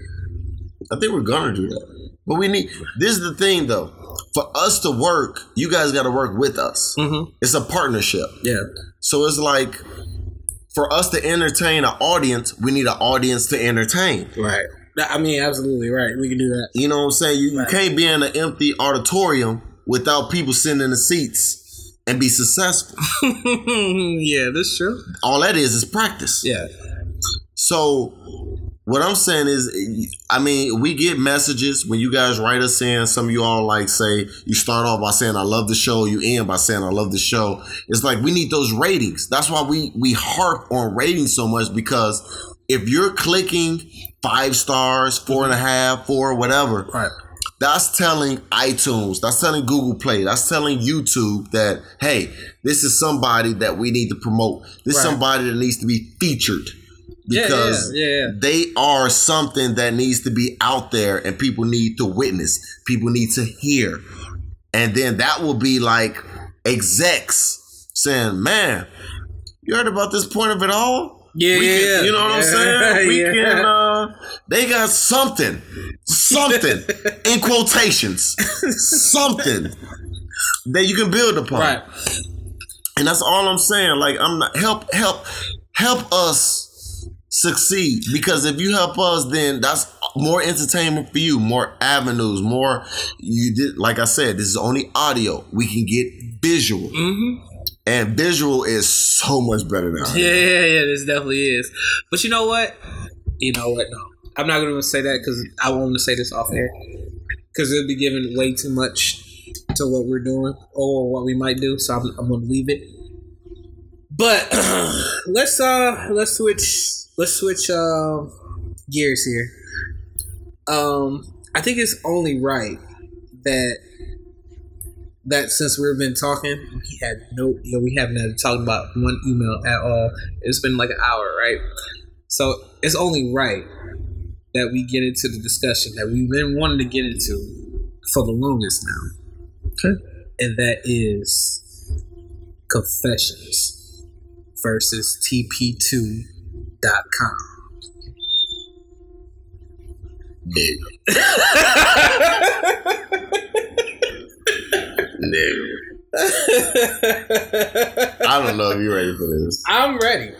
I think we're gonna do that. But we need. This is the thing, though. For us to work, you guys got to work with us. Mm-hmm. It's a partnership. Yeah. So it's like for us to entertain an audience, we need an audience to entertain. Right. I mean, absolutely right. We can do that. You know what I'm saying? You, you can't be in an empty auditorium without people sitting in the seats and be successful. (laughs) yeah, that's true. All that is is practice. Yeah. So what I'm saying is, I mean, we get messages when you guys write us in. Some of you all like say you start off by saying I love the show, you end by saying I love the show. It's like we need those ratings. That's why we we harp on ratings so much because if you're clicking five stars, four and a half, four, whatever, right. That's telling iTunes, that's telling Google Play, that's telling YouTube that hey, this is somebody that we need to promote. This is Right. somebody that needs to be featured Yeah, yeah, because yeah, yeah. they are something that needs to be out there and people need to witness people need to hear and then that will be like execs saying man you heard about this point of it all Yeah, We yeah, can- you know what i'm saying (laughs) we can uh they got something something (laughs) in quotations something that you can build upon Right. and that's all I'm saying. Like I'm not help help help us succeed because if you help us, then that's more entertainment for you, more avenues, more you did. Like I said, this is only audio. We can get visual, Mm-hmm. and visual is so much better now. Yeah, yeah, yeah, this definitely is. But you know what? You know what? No, I'm not going to say that because I want to say this off air because it'll be giving way too much to what we're doing or what we might do. So I'm, I'm going to leave it. But (clears throat) let's uh let's switch let's switch uh gears here. Um, I think it's only right that that since we've been talking, we had no, you know, we haven't had talked about one email at all. It's been like an hour, right? So it's only right that we get into the discussion that we've been wanting to get into for the longest now. and that is Confessions versus TP2.com. Nigga. Nigga. I don't know if you're ready for this. I'm ready.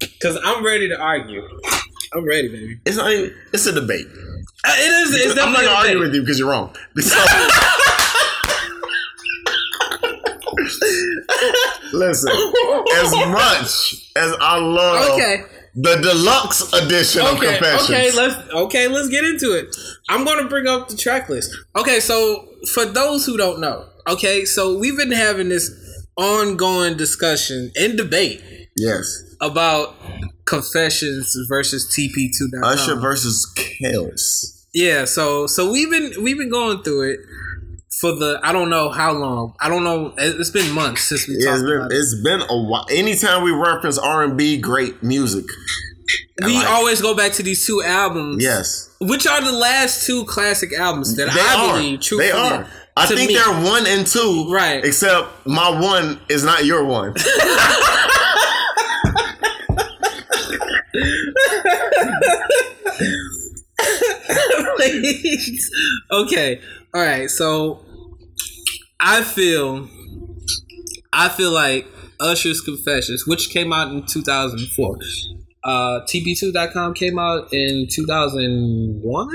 Because I'm ready to argue. I'm ready, baby. It's not even, it's a debate. Uh, it is. It's I'm not gonna argue with you because you're wrong. (laughs) (laughs) Listen, as (laughs) much as I love Okay. the deluxe edition of Okay, Confessions, okay, let's okay, let's get into it. I'm going to bring up the track list. Okay, so for those who don't know, okay, so we've been having this ongoing discussion and debate yes, about confessions versus TP2.com. Usher versus Kels. Yeah, so so we've been we've been going through it for the I don't know how long. I don't know. it- It's been months since we Yeah, talked it's been about it. it's been a while. Anytime we reference R and B, great music. We like- always go back to these two albums. Yes, Which are the last two classic albums that they I are. believe truthfully. They are. I think me- they're one and two, Right. Except my one is not your one. (laughs) Okay. All right. So I feel I feel like Usher's Confessions, which came out in 2004. Uh TP2.com came out in 2001.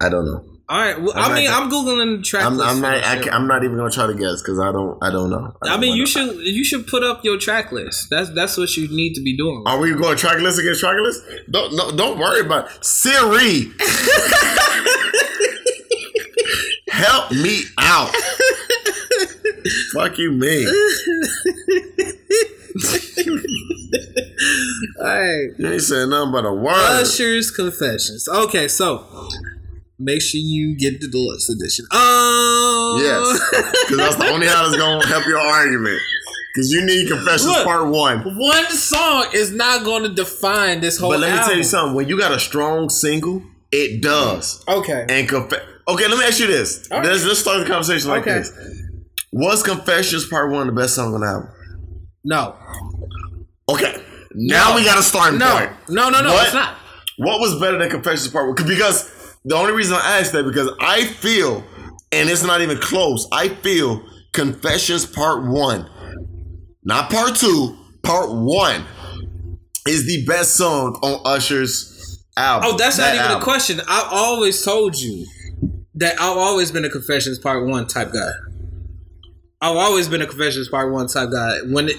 I don't know. All right. Well, I mean, I'm googling the track I'm, list. I'm not. I, I'm not even gonna try to guess because I don't. I don't know. I mean, you should you should put up your track list. That's that's what you need to be doing. Are we going track list against track list? Don't no, don't worry about it. Siri. (laughs) Help me out. Fuck you, me. All right. You ain't saying nothing but a word. Usher's Confessions. Okay, so make sure you get the deluxe edition. Oh, Yes, (laughs) because that's the only how that's gonna help your argument. Because you need confessions Look, part one. One song is not going to define this whole. But let me tell you something. When you got a strong single, it does. Okay. And conf- okay, let me ask you this. Right. Let's, let's start the conversation like Okay. this. Was Confessions Part One the best song on the album? No. Okay. Now No. we got a starting No. point. No, no, no, What- it's not. What was better than Confessions Part One? Because the only reason I asked that because I feel, and it's not even close. I feel Confessions Part One, not Part Two, Part One, is the best song on Usher's album. Oh, that's not even album. a question. I've always told you that I've always been a Confessions Part One type guy. I've always been a Confessions Part One type guy. When it,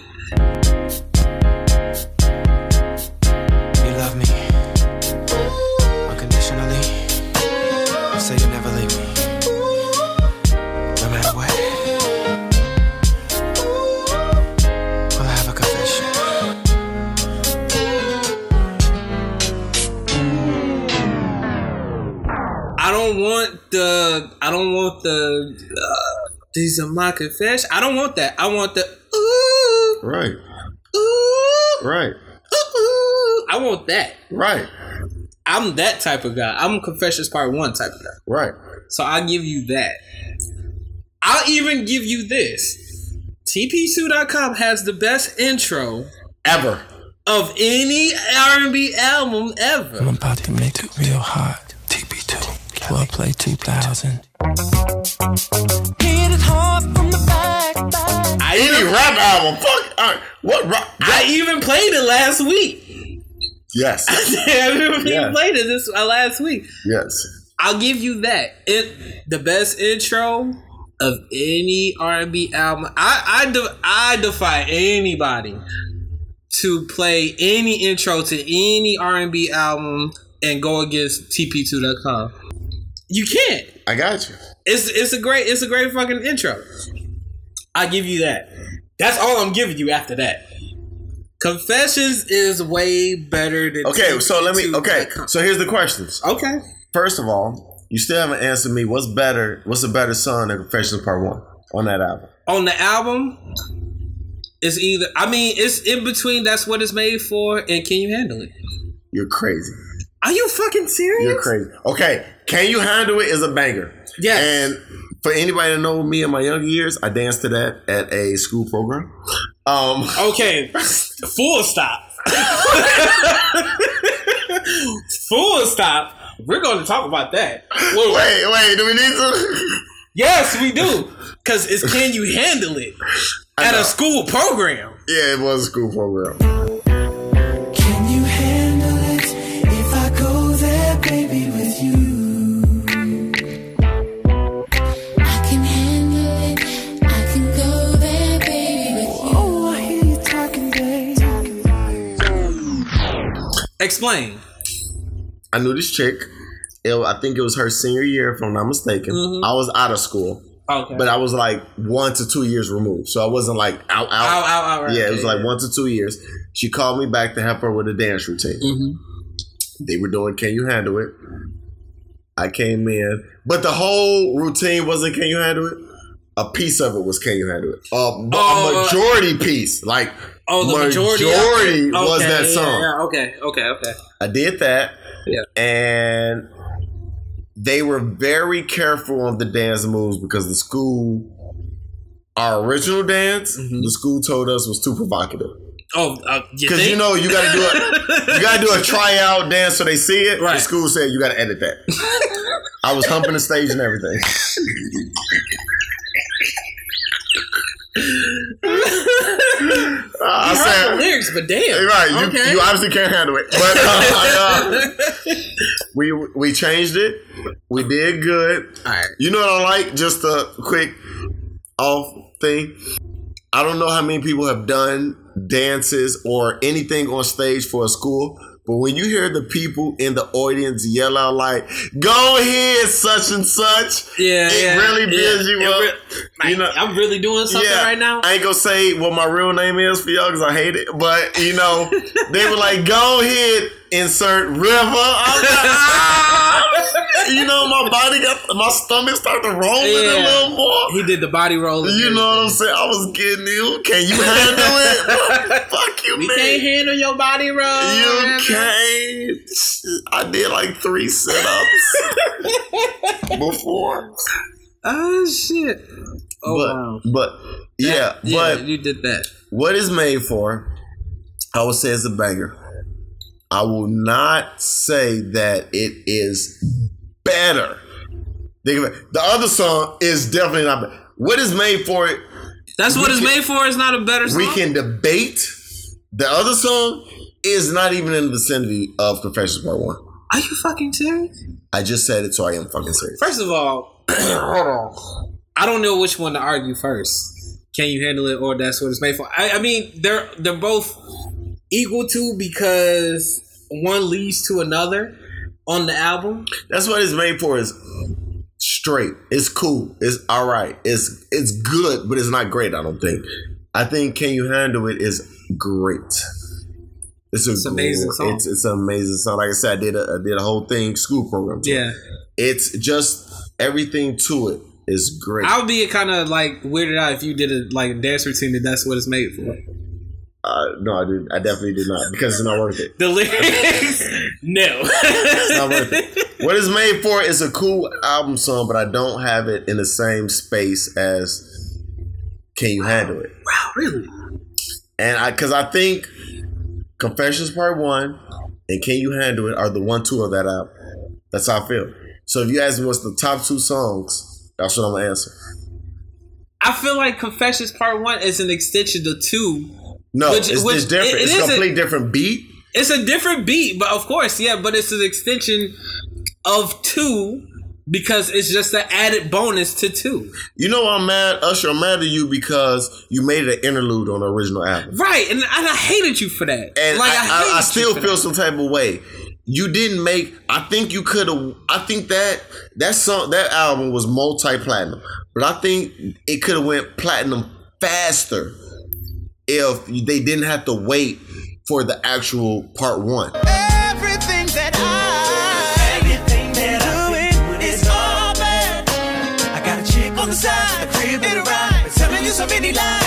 the. I don't want the. Uh, these are my confessions. I don't want that. I want the. Ooh, Right. ooh, Right. ooh. I want that. Right. I'm that type of guy. I'm Confessions Part One type of guy. Right. So I'll give you that. I'll even give you this. TP2.com has the best intro Ever. of any R&B album ever. I'm about to make it real hot. TP2, well play 2000. Hit it hard from the back. I even, rap album. Fuck. All right. What rap? I even played it last week. Yes. (laughs) I even Yeah. played it this uh, last week. Yes. I'll give you that. It the best intro of any R&B album. I I, de- I defy anybody to play any intro to any R&B album and go against TP2.com. You can't. I got you. It's it's a great it's a great fucking intro. I give you that. That's all I'm giving you after that. Confessions is way better than Okay, so let me. Okay, so here's the questions. Okay. First of all, you still haven't answered me. What's better? What's a better song than Confessions Part One on that album? on the album it's either I mean it's in between that's what it's made for and can you handle it? You're crazy. Are you fucking serious? You're crazy. Okay, can you handle it? Is a banger. Yes. And For anybody to know me in my younger years, I danced to that at a school program. Um, (laughs) Okay, full stop. (laughs) full stop. We're going to talk about that. Well, wait, wait, do we need to? Yes, we do. Because it's can you handle it at a school program? Yeah, it was a school program. Explain. I knew this chick. It, I think it was her senior year, if I'm not mistaken. Mhm. I was out of school. Okay. But I was like one to two years removed. So I wasn't like out, out. Out, out, out, right, yeah, it was like one to two years. She called me back to help her with a dance routine. Mm-hmm. They were doing Can You Handle It? I came in. But the whole routine wasn't Can You Handle It? A piece of it was Can You Handle It? A, Oh, a majority piece. Like, Oh, the majority, majority of it? was that song. yeah, okay, okay, okay. I did that. Yeah. And they were very careful on the dance moves because the school, our original dance, the school told us was too provocative. Oh, uh, you Because you know you gotta do a you gotta do a (laughs) tryout dance so they see it. Right. The school said you gotta edit that. (laughs) I was humping the stage and everything. (laughs) I said- the lyrics, but damn. Right, you, okay. you obviously can't handle it. But uh, (laughs) uh, we we changed it. We did good. You know what I like? Just a quick off thing. I don't know how many people have done dances or anything on stage for a school, but when you hear the people in the audience yell out like "Go ahead, such and such," yeah, it yeah, really yeah. builds you It up. re- you know, I'm really doing something right now. I ain't gonna say what my real name is for y'all because I hate it. But you know, (laughs) they were like, "Go ahead, insert river." Like, (laughs) "Ah!" you know, my body got my stomach started rolling a little more. He did the body roll. You know what I'm saying? I was getting you. Can you handle it? (laughs) Fuck you, We man. You can't handle your body roll. You can't. I did like three sit-ups (laughs) before. Oh shit. Oh but, wow. But yeah, Yeah, but you did that. what is made for, I would say it's a banger. I will not say that it is better. Think of it. The other song is definitely not better. What is made for it? That's what it's can- made for. It's not a better song. We can debate. The other song is not even in the vicinity of Confessions Part 1. Are you fucking serious? I just said it, so I am fucking serious. First of all, (clears throat) hold on. I don't know which one to argue first. Can you handle it, or that's what it's made for? I, I mean, they're they're both equal to because one leads to another on the album. That's what it's made for. Is straight. It's cool. It's all right. It's it's good, but it's not great. I don't think. I think Can You Handle It is great. It's, a It's amazing great- song. It's it's an amazing song. Like I said, I did a, I did a whole thing school program. to it. Yeah. It's just everything to it is great. I would be kind of like weirded out if you did a like dance routine that that's what it's made for. Uh, no, I did. I definitely did not because it's not worth it. The lyrics, no. It's not worth it. What it's made for is a cool album song, but I don't have it in the same space as Can You Handle It? Wow, really? And I, because I think Confessions Part One and Can You Handle It are the one two of that album. That's how I feel. So if you ask me what's the top two songs, that's what I'm gonna answer. I feel like Confessions Part One is an extension to two. No, Which- it's, which- it's different. it- it it's is a complete different beat. It's a different beat, but of course, yeah, but it's an extension of two because it's just an added bonus to two. You know I'm mad, Usher. I'm mad at you because you made it an interlude on the original album. Right, and, and I hated you for that. And like, I, I, I still feel that. some type of way. You didn't make. I think you could have. I think that that song, that album was multi platinum, but I think it could have went platinum faster if they didn't have to wait for the actual part one. Everything that I, everything that I'm doing is all bad. I got a chick on the side, a crib and a ride, telling you so many lies.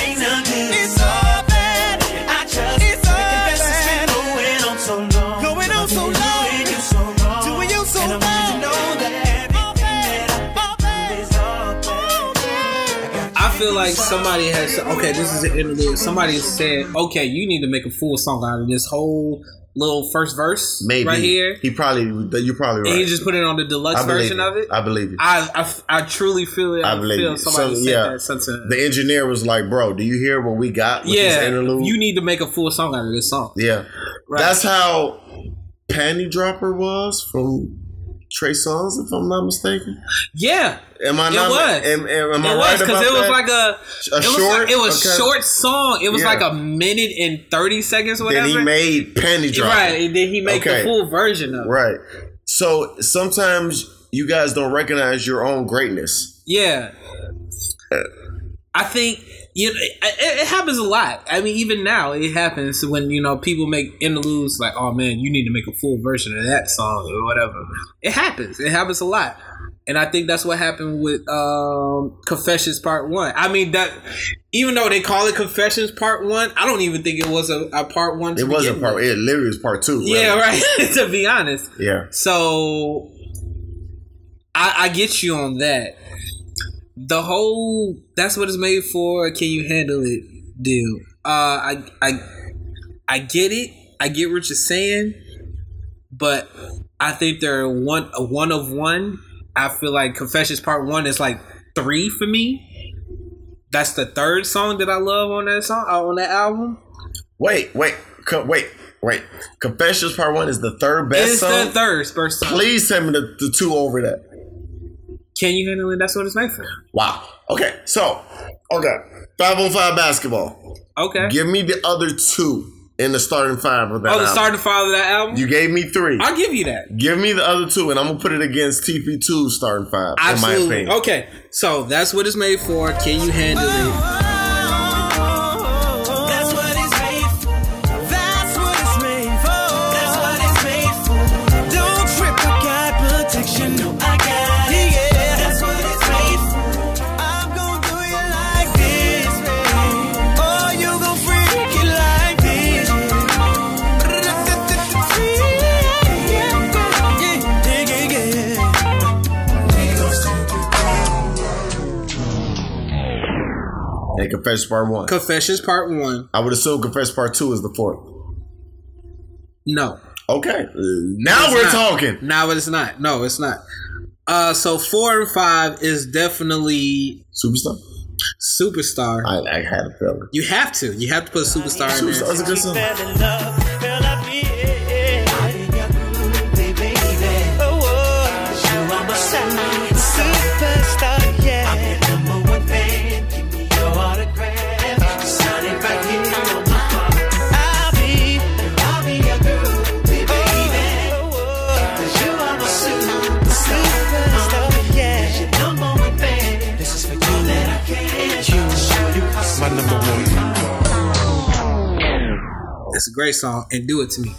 Feel like somebody has okay. This is an interlude. Somebody said, okay, you need to make a full song out of this whole little first verse Maybe right here. He probably you're probably right. And you just put it on the deluxe version you. of it. I believe you. I, I, I truly feel it. I, I believe feel you. somebody So, said yeah. The engineer was like, "Bro, do you hear what we got with this Yeah, interlude?" you need to make a full song out of this song. yeah, Right. that's how Panty Dropper was from Trey Songz, if I'm not mistaken. Yeah, Am I it not? was. Am, am, am I it right was about it was that? like a, A it was short? like, it was Okay. short song. It was Yeah. like a minute and thirty seconds. or Then he made Panty Droppa. right, and then he made Okay. the full version of it. Right. So sometimes you guys don't recognize your own greatness. Yeah. I think you know, it, it happens a lot. I mean, even now it happens when you know people make interludes like, "Oh man, you need to make a full version of that song or whatever." It happens. It happens a lot, and I think that's what happened with um, Confessions Part One. I mean that even though they call it Confessions Part One, I don't even think it was a, a Part One. To It wasn't begin part. with. It literally was part two. Yeah, right. (laughs) to be honest, Yeah. so I, I get you on that. The whole that's what it's made for. Can you handle it? Deal. Uh, I I I get it. I get what you're saying, but I think they're one a one of one. I feel like Confessions Part One is like three for me. That's the third song that I love on that song uh, on that album. Wait, wait, co- wait, wait. Confessions Part One is the third best It's song. the third first song. Please tell me the, the two over that. Can you handle it? That's what it's made for. Wow. Okay, so okay, five on five basketball. Okay. Give me the other two in the starting five of that. Oh, the album. starting five of that album. You gave me three. I'll give you that. Give me the other two, and I'm gonna put it against TP2's starting five. In my Absolutely. opinion. Okay, so that's what it's made for. Can you handle it? Confessions Part One. Confessions Part One. I would assume Confessions Part Two is the fourth. No. Okay. Now It's we're not. talking. Now it's not. No, it's not. Uh, so four and five is definitely Superstar. Superstar. I, I had a feeling. You have to. You have to put a Superstar in there. Superstar's a good song. Me a great song. And do it to me.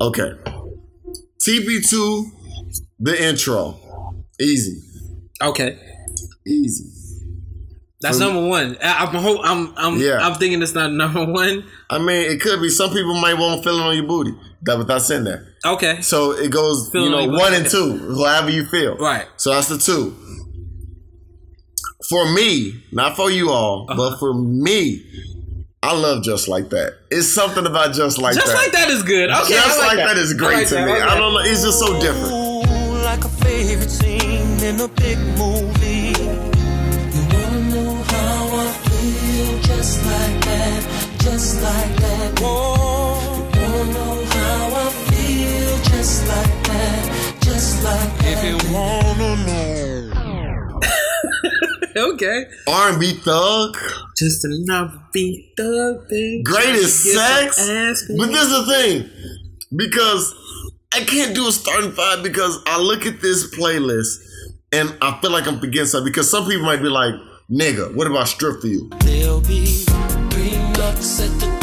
Okay. TP2, the intro. Easy. Okay. Easy. That's For- number one. I, I'm hope I'm I'm Yeah. I'm thinking it's not (laughs) number one. I mean, it could be. Some people might want feeling on your booty. That without saying that. Okay. So it goes, Feeling you know, on one and two, however you feel. Right. So that's the two. For me, not for you all, Uh-huh. but for me, I love just like that. It's something about just like Just that. Just like that is good. Okay, just I like like that. that is great like to that. me. I I don't know. It's just so different. Ooh, like a favorite scene in a big movie. Just like that. Whoa. You wanna know how I feel just like that, just like that. If you wanna know. (laughs) okay. R&B thug. Just another beat thug thing. Greatest sex. But this is the thing. Because I can't do a starting five because I look at this playlist and I feel like I'm forgetting something. Because some people might be like, nigga, what about strip for you? There'll be at the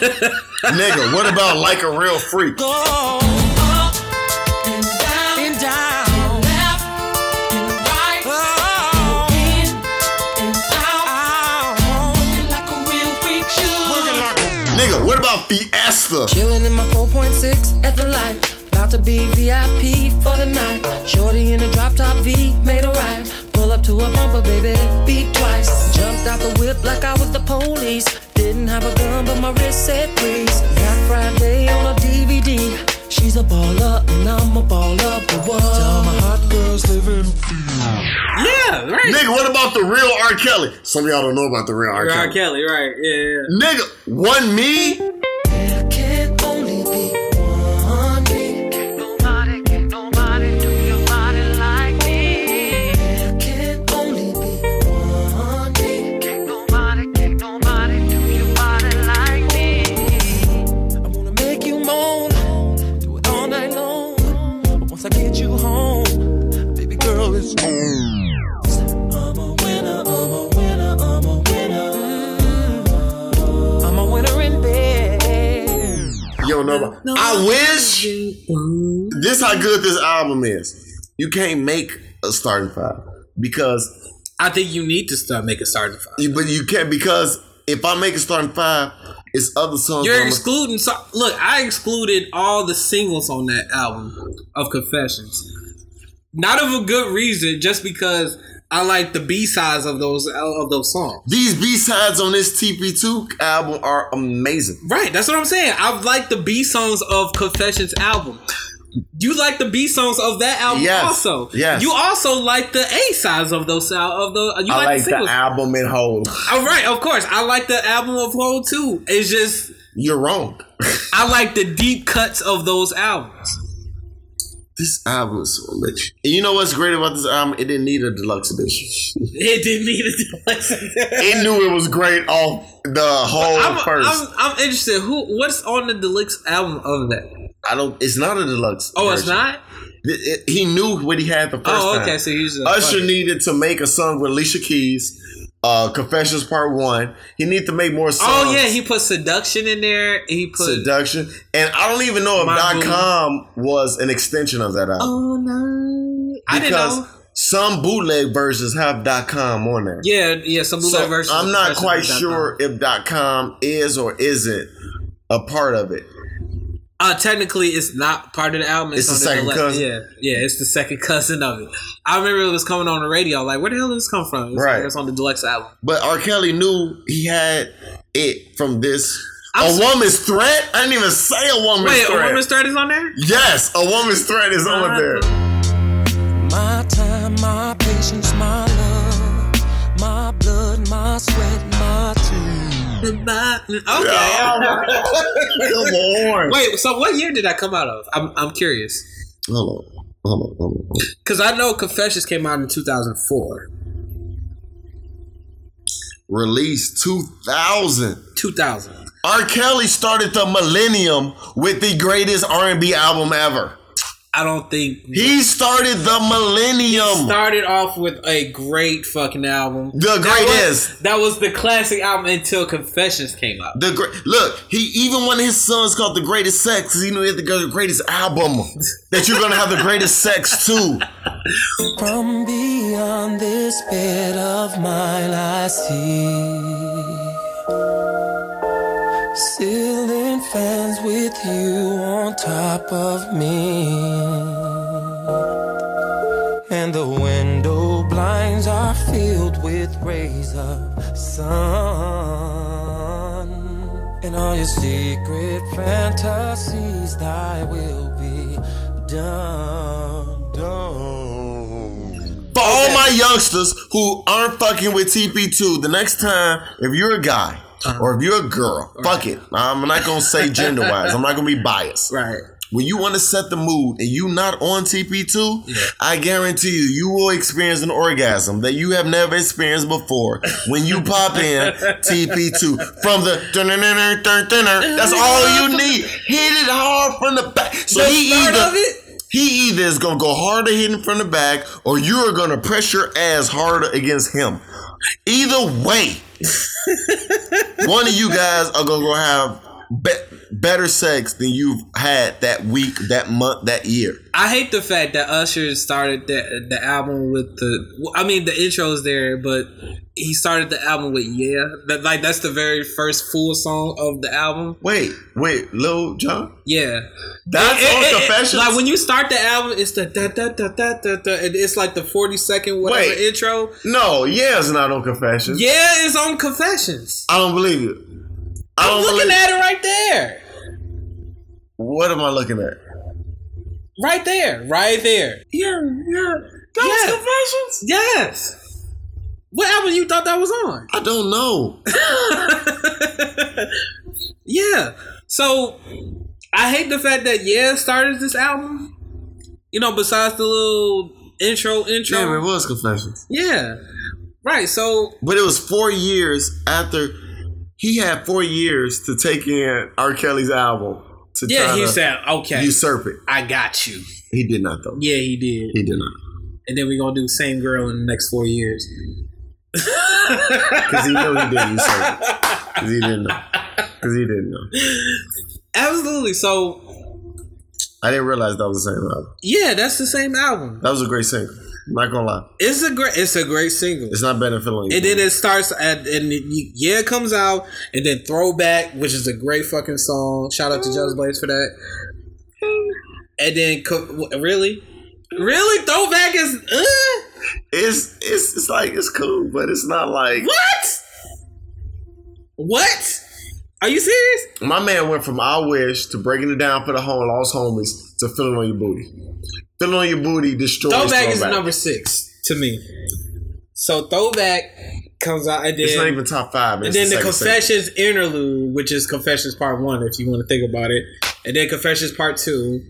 Nigga. Nigga, what about like a real freak? Go up and down and down, left and right, oh, in and out, oh. like a real freak should. Nigga, what about Fiesta? Chilling in my 4.6 at the light. About to be VIP for the night. Shorty in a drop top V, made a right. Pull up to a bumper, baby, beat twice. Jumped out the whip like I was the police. Didn't have a gun, but my wrist said freeze. Black Friday on a DVD. She's a baller, and I'm a baller, but what? Tell my hot girls living. Yeah, right. Nigga, what about the real R. Kelly? Some of y'all don't know about the real R. R. Kelly. Kelly, right? Yeah, yeah. Nigga, one me? Know about I wish this how good this album is. You can't make a starting five because I think you need to start making starting five. you, but you can't because if I make a starting five, it's other songs. You're excluding. So, look, I excluded all the singles on that album of Confessions. Not of a good reason, just because I like the B sides of those of those songs. These B sides on this TP2 album are amazing. Right, that's what I'm saying. I like the B songs of Confessions album. You like the B songs of that album Yes, also. yes. You also like the A sides of those uh, of the. You I like, like the the album in whole. All right, of course. I like the album of whole too. It's just You're wrong. I like the deep cuts of those albums. This album is so rich. And you know what's great about this album? It didn't need a deluxe edition. (laughs) It didn't need a deluxe. it knew it was great off the whole I'm, first. I'm, I'm interested. Who? What's on the deluxe album of that? I don't. It's not a deluxe. Oh, it's not. It- it- he knew what he had the first Oh, time. okay. So he's a, Usher needed to make a song with Alicia Keys. Uh, Confessions Part One. He needs to make more songs. Oh yeah, he put seduction in there. He put Seduction, and I don't even know if dot com was an extension of that album. Oh no, I didn't because know. some bootleg versions have dot com on there. Yeah, yeah. Some bootleg So versions. I'm not quite sure if dot com is or isn't a part of it. Uh, technically, it's not part of the album. It's the second deluxe- cousin? Yeah, yeah, it's the second (laughs) cousin of it. I remember it was coming on the radio. Like, where the hell did this come from? It's, Right. it's on the deluxe album. But R. Kelly knew he had it from this. I'm a so- woman's threat? I didn't even say a woman's Wait, threat. a woman's threat is on there? yes, a woman's threat is on there. My time, my patience, my love, my blood, my sweat, my tears. Okay. Come on. Wait, so what year did that come out of? I'm, I'm curious. Hold on. Hold on. Hold on. Because I know Confessions came out in 2004. Released 2000. 2000. R. Kelly started the millennium with the greatest R&B album ever. I don't think He started the millennium. started off with a great fucking album. The That greatest. was, that was the classic album until Confessions came out. The great look, he even one of his sons called the greatest sex because he knew he had the greatest album (laughs) that you're gonna have the greatest sex too. From beyond this bed of mine, I see ceiling fans with you on top of me, and the window blinds are filled with rays of sun, and all your secret fantasies, thy will be done. done. For all my youngsters who aren't fucking with TP2, the next time, if you're a guy or if you're a girl, fuck it. I'm not gonna say (laughs) gender wise. I'm not gonna be biased. Right. When you want to set the mood and you not on TP2, I guarantee you, you will experience an orgasm that you have never experienced before when you pop in (laughs) TP2 from the dun-dun-dun-dun, that's all you need. Hit it hard from the back. So The he either he either is gonna go harder hitting from the back or you're gonna press your ass harder against him. Either way, (laughs) one of you guys are gonna have be- better sex than you've had that week, that month, that year. I hate the fact that Usher started the the album with the. I mean, the intro's there, but he started the album with "Yeah." That like that's the very first full song of the album. Wait, wait, Lil Jon. Yeah, That's It- on it- it- Confessions? Like when you start the album, it's the da da da da da da. and It's like the forty second whatever Wait. intro. No, yeah, it's not on Confessions. Yeah, it's on Confessions. I don't believe it. I I'm looking believe. at it right there, What am I looking at? right there, right there. Yeah, yeah. That Yeah. Confessions. Yes. What album you thought that was on? I don't know. (laughs) Yeah. So I hate the fact that yeah started this album. You know, besides the little intro, intro. Damn, it was Confessions. Yeah. Right. So But it was four years after he had four years to take in R. Kelly's album to yeah, he said, "Okay, usurp it. I got you." He did not though. Yeah, he did. He did not. And then we're gonna do same girl in the next four years. (laughs) Because he knew he didn't (laughs) usurp it. Because he didn't know. Because he didn't know. Absolutely. So I didn't realize that was the same album. yeah, that's the same album. That was a great single. Not gonna lie. It's a great. It's a great single. It's not better feeling. And then it starts at and it, yeah it comes out and then throwback, which is a great fucking song. Shout out to Just Blaze for that. And then really, really throwback is uh, it's it's it's like it's cool, but it's not like what? What? Are you serious? My man went from I wish to breaking it down for the home lost homies to feeling on your booty. Feeling on your booty destroys Throwback is number six to me. So throwback comes out and then It's not even top five. and then the, single. Confessions interlude, which is Confessions Part One, if you want to think about it, and then Confessions Part Two,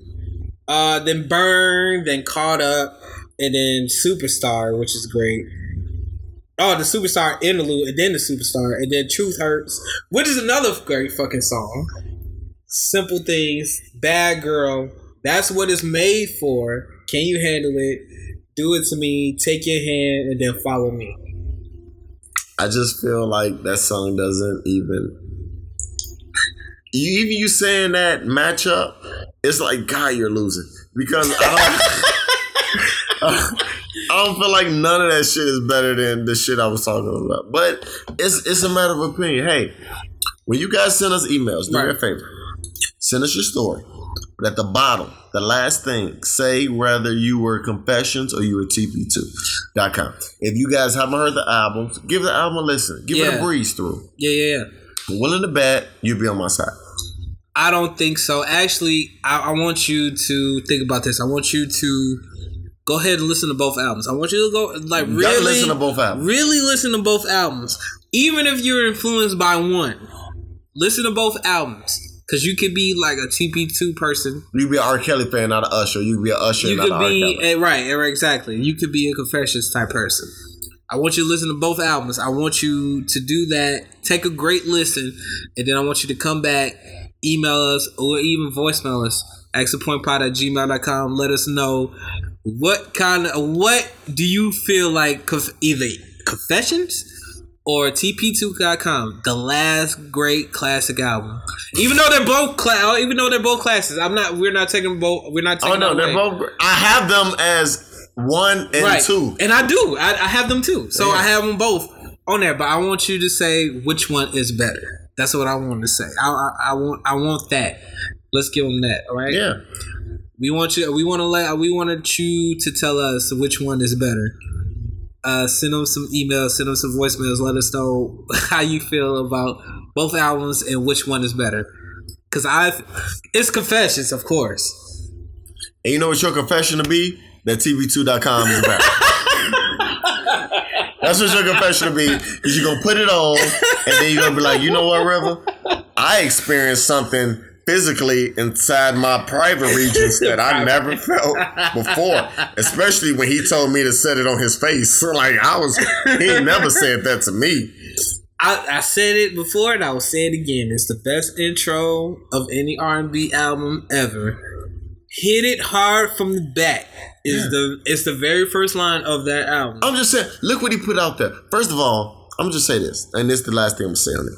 uh, then Burn, then Caught Up, and then Superstar, which is great. Oh, the Superstar interlude, and then the Superstar, and then Truth Hurts, which is another great fucking song. Simple things, Bad Girl. That's what it's made for. Can you handle it? Do it to me. Take your hand, and then follow me. I just feel like that song doesn't even. You even you saying that matchup, it's like God, you're losing because I don't. (laughs) I don't feel like none of that shit is better than the shit I was talking about. But it's it's a matter of opinion. Hey, when you guys send us emails, do me a favor. Send us your story. But at the bottom, the last thing, say whether you were Confessions or you were TP2.com. If you guys haven't heard the album, give the album a listen. Give it a breeze through. Yeah, yeah, yeah. Willing to bet, you'll be on my side. I don't think so. Actually, I, I want you to think about this. I want you to go ahead and listen to both albums. I want you to go like You really listen to both albums. Really listen to both albums, even if you're influenced by one. Listen to both albums because you could be like a TP two person. You be an R. Kelly fan, not an Usher. You be an Usher, You not could an R. be Kelly. right, exactly. You could be a confessions type person. I want you to listen to both albums. I want you to do that. Take a great listen, and then I want you to come back, email us, or even voicemail us. Exapointpod at gmail.com. Let us know what kind of what do you feel like conf- either confessions or TP2.com, the last great classic album. Even though they're both cla- uh, even though they're both classes, I'm not. We're not taking both. We're not oh, taking. Oh no, they're away. both. I have them as one and right. two. and I do. I, I have them too. So Yeah. I have them both on there. But I want you to say which one is better. That's what I want to say. I, I, I want. I want that. Let's give them that. All right. Yeah. We want you. We want to let. We wanted you to tell us which one is better. Uh, send them some emails. Send them some voicemails. Let us know (laughs) how you feel about both albums and which one is better. Cause I, it's confessions, of course. And you know what your confession to be? That TP2.com is better. (laughs) That's what your confession to be. Cause you're gonna put it on and then you're gonna be like, you know what, River? I experienced something physically inside my private regions that I never felt before. Especially when he told me to set it on his face. (laughs) Like I was he never said that to me. I, I said it before and I will say it again. It's the best intro of any R and B album ever. Hit it hard from the back. is Yeah. the it's the very first line of that album. I'm just saying, look what he put out there. First of all, I'm just say this, and this is the last thing I'm gonna say on it.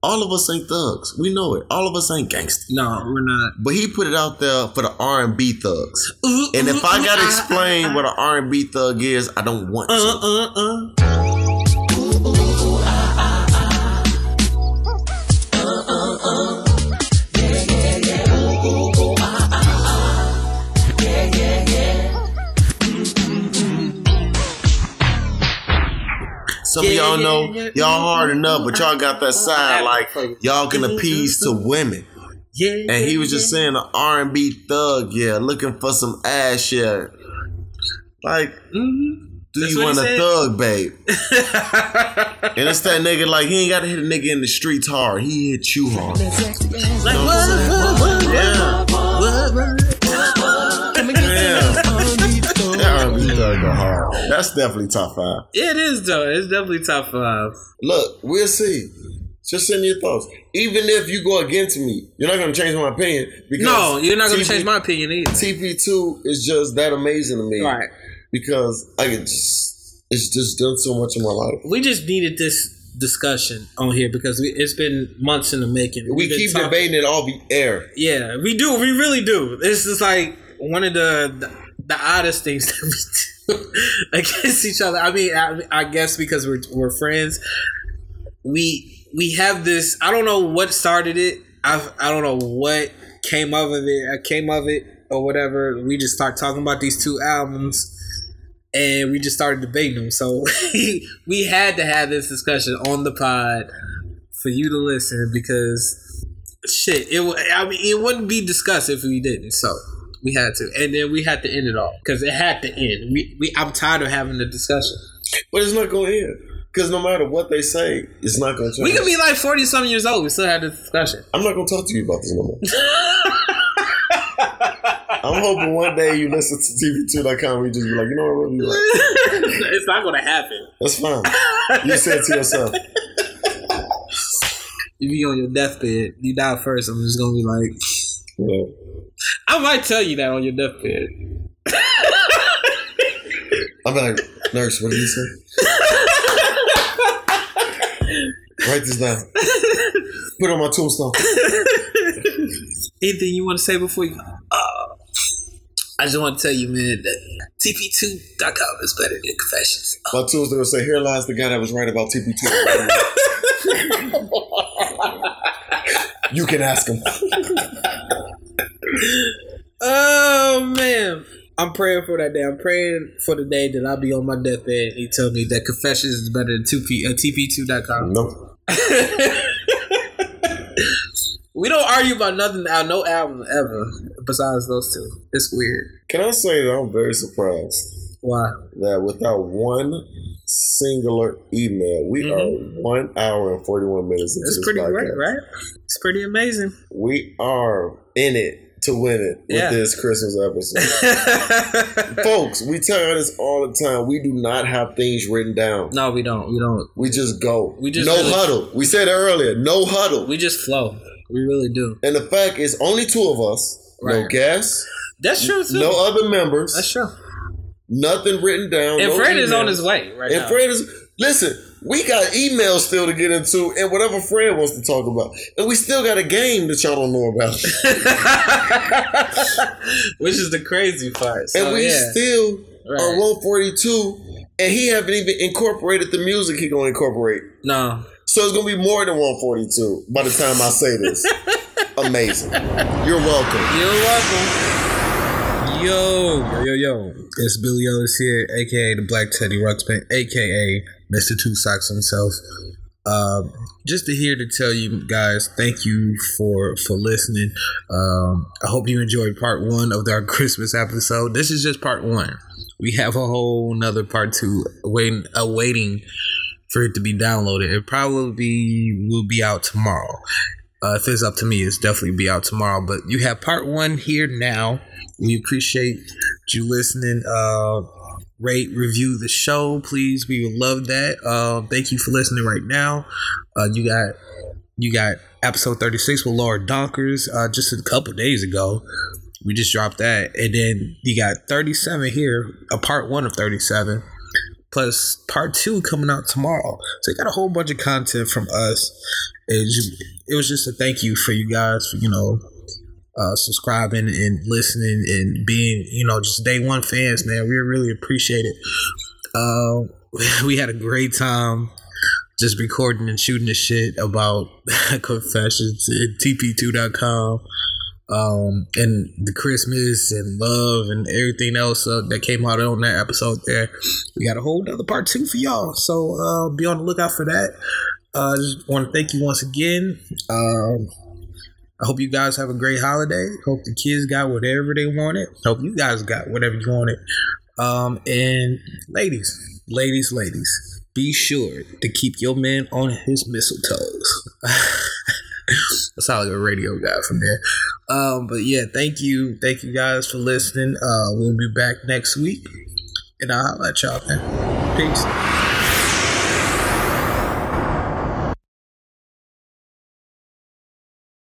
All of us ain't thugs. We know it. All of us ain't gangsters. No, we're not. But he put it out there for the R&B thugs. Uh-huh, and if uh-huh, I gotta uh-huh, explain what an R&B thug is, I don't want to. Uh-uh, uh-uh. Some of y'all know y'all hard enough, but y'all got that side like y'all can appease to women. Yeah. And he was just saying an R and B thug, yeah, looking for some ass, yeah. Like, do Mm-hmm. That's you want a thug, babe? and it's that nigga like he ain't gotta hit a nigga in the streets hard. He hit you hard. Like what? What? What? Yeah. What? What? That R&B thug go hard. That's definitely top five. It is though. It's definitely top five. Uh, Look, we'll see. Just send your thoughts. Even if you go against me, you're not gonna change my opinion. Because No, you're not gonna TP change my opinion either. TP2 is just that amazing to me. Right. Because I can just it's just done so much in my life. We just needed this discussion on here because we, it's been months in the making. We We've keep debating it all the air. Yeah, we do. We really do. This is like one of the the, the oddest things (laughs) that we do against each other. I mean, I, I guess because we're we're friends, we we have this. I don't know what started it. I I don't know what came of it. I came of it or whatever. We just start talking about these two albums. And we just started debating them. So (laughs) we had to have this discussion on the pod for you to listen because shit, it. I mean, it wouldn't be discussed if we didn't. So we had to, and then we had to end it all because it had to end. We, we, I'm tired of having the discussion. But it's not gonna end. Because no matter what they say, it's not gonna change. We could be like 40 some years old. We still had this discussion. I'm not gonna talk to you about this no more. (laughs) I'm hoping one day you listen to TP2.com and you just be like, you know what, really like, (laughs) it's not gonna happen. that's fine. You said to yourself, If You on your deathbed. You die first. I'm just gonna be like, yeah. I might tell you that on your deathbed. I'm like, nurse, what did you say? Write this down. Put it on my tombstone. Anything you want to say before you? Uh, I just want to tell you, man, that TP2.com is better than Confessions. My tombstone will say, here lies the guy that was right about TP2. (laughs) you can ask him. Oh man, I'm praying for that day. I'm praying for the day that I'll be on my deathbed. and He tell me that Confessions is better than 2P, uh, TP2.com. No. (laughs) We don't argue about nothing, uh, no album ever besides those two. It's weird. Can I say that I'm very surprised Why? that without one singular email, we are one hour and 41 minutes into It's pretty podcast. great, right? It's pretty amazing. We are in it to win it with Yeah. this Christmas episode. (laughs) Folks, we tell you this all the time. We do not have things written down. No, we don't. We don't. We just go. We just no really- huddle. We said earlier. No huddle. We just flow. We really do. And the fact is, only two of us. Right. No guests. That's true too. No other members. That's true. Nothing written down. And no Fred is on his way right and now. Fred is listen. We got emails still to get into, and whatever Fred wants to talk about, and we still got a game that y'all don't know about, (laughs) Which is the crazy part. So, and we yeah. still Right. are one forty two, and he haven't even incorporated the music he gonna incorporate. No. So it's gonna be more than one forty two by the time I say this. (laughs) Amazing. You're welcome. You're welcome. Yo, yo, yo, yo. It's Billy Ellis here, aka the Black Teddy Ruxpin, aka Mr. Two Socks himself. Um, just to here to tell you guys, thank you for for listening. Um, I hope you enjoyed part one of our (laughs) Christmas episode. This is just part one. We have a whole nother part two waiting, awaiting for it to be downloaded. It probably will be out tomorrow. Uh, if it's up to me, it's definitely be out tomorrow. But you have part one here now. We appreciate you listening. Uh, rate, review the show, please. We would love that. Uh, thank you for listening right now. Uh, you got you got episode thirty six with Laura Donkers uh, just a couple days ago. We just dropped that, and then you got 37 here, a part one of 37, plus part two coming out tomorrow. So you got a whole bunch of content from us. It, ju- it was just a thank you for you guys for you know uh, subscribing and listening and being you know just day one fans, man. We really appreciate it. Uh, (laughs) we had a great time just recording and shooting the shit about (laughs) confessions at tp2.com um and the christmas and love and everything else uh, that came out on that episode there we got a whole other part two for y'all so uh be on the lookout for that uh just want to thank you once again um I hope you guys have a great holiday. Hope the kids got whatever they wanted. Hope you guys got whatever you wanted. Um, and ladies, ladies, ladies, be sure to keep your man on his mistletoes. I sound like a radio guy from there. Um, but yeah, thank you, thank you guys for listening. Uh, we'll be back next week, and I'll holler at y'all, man. Peace.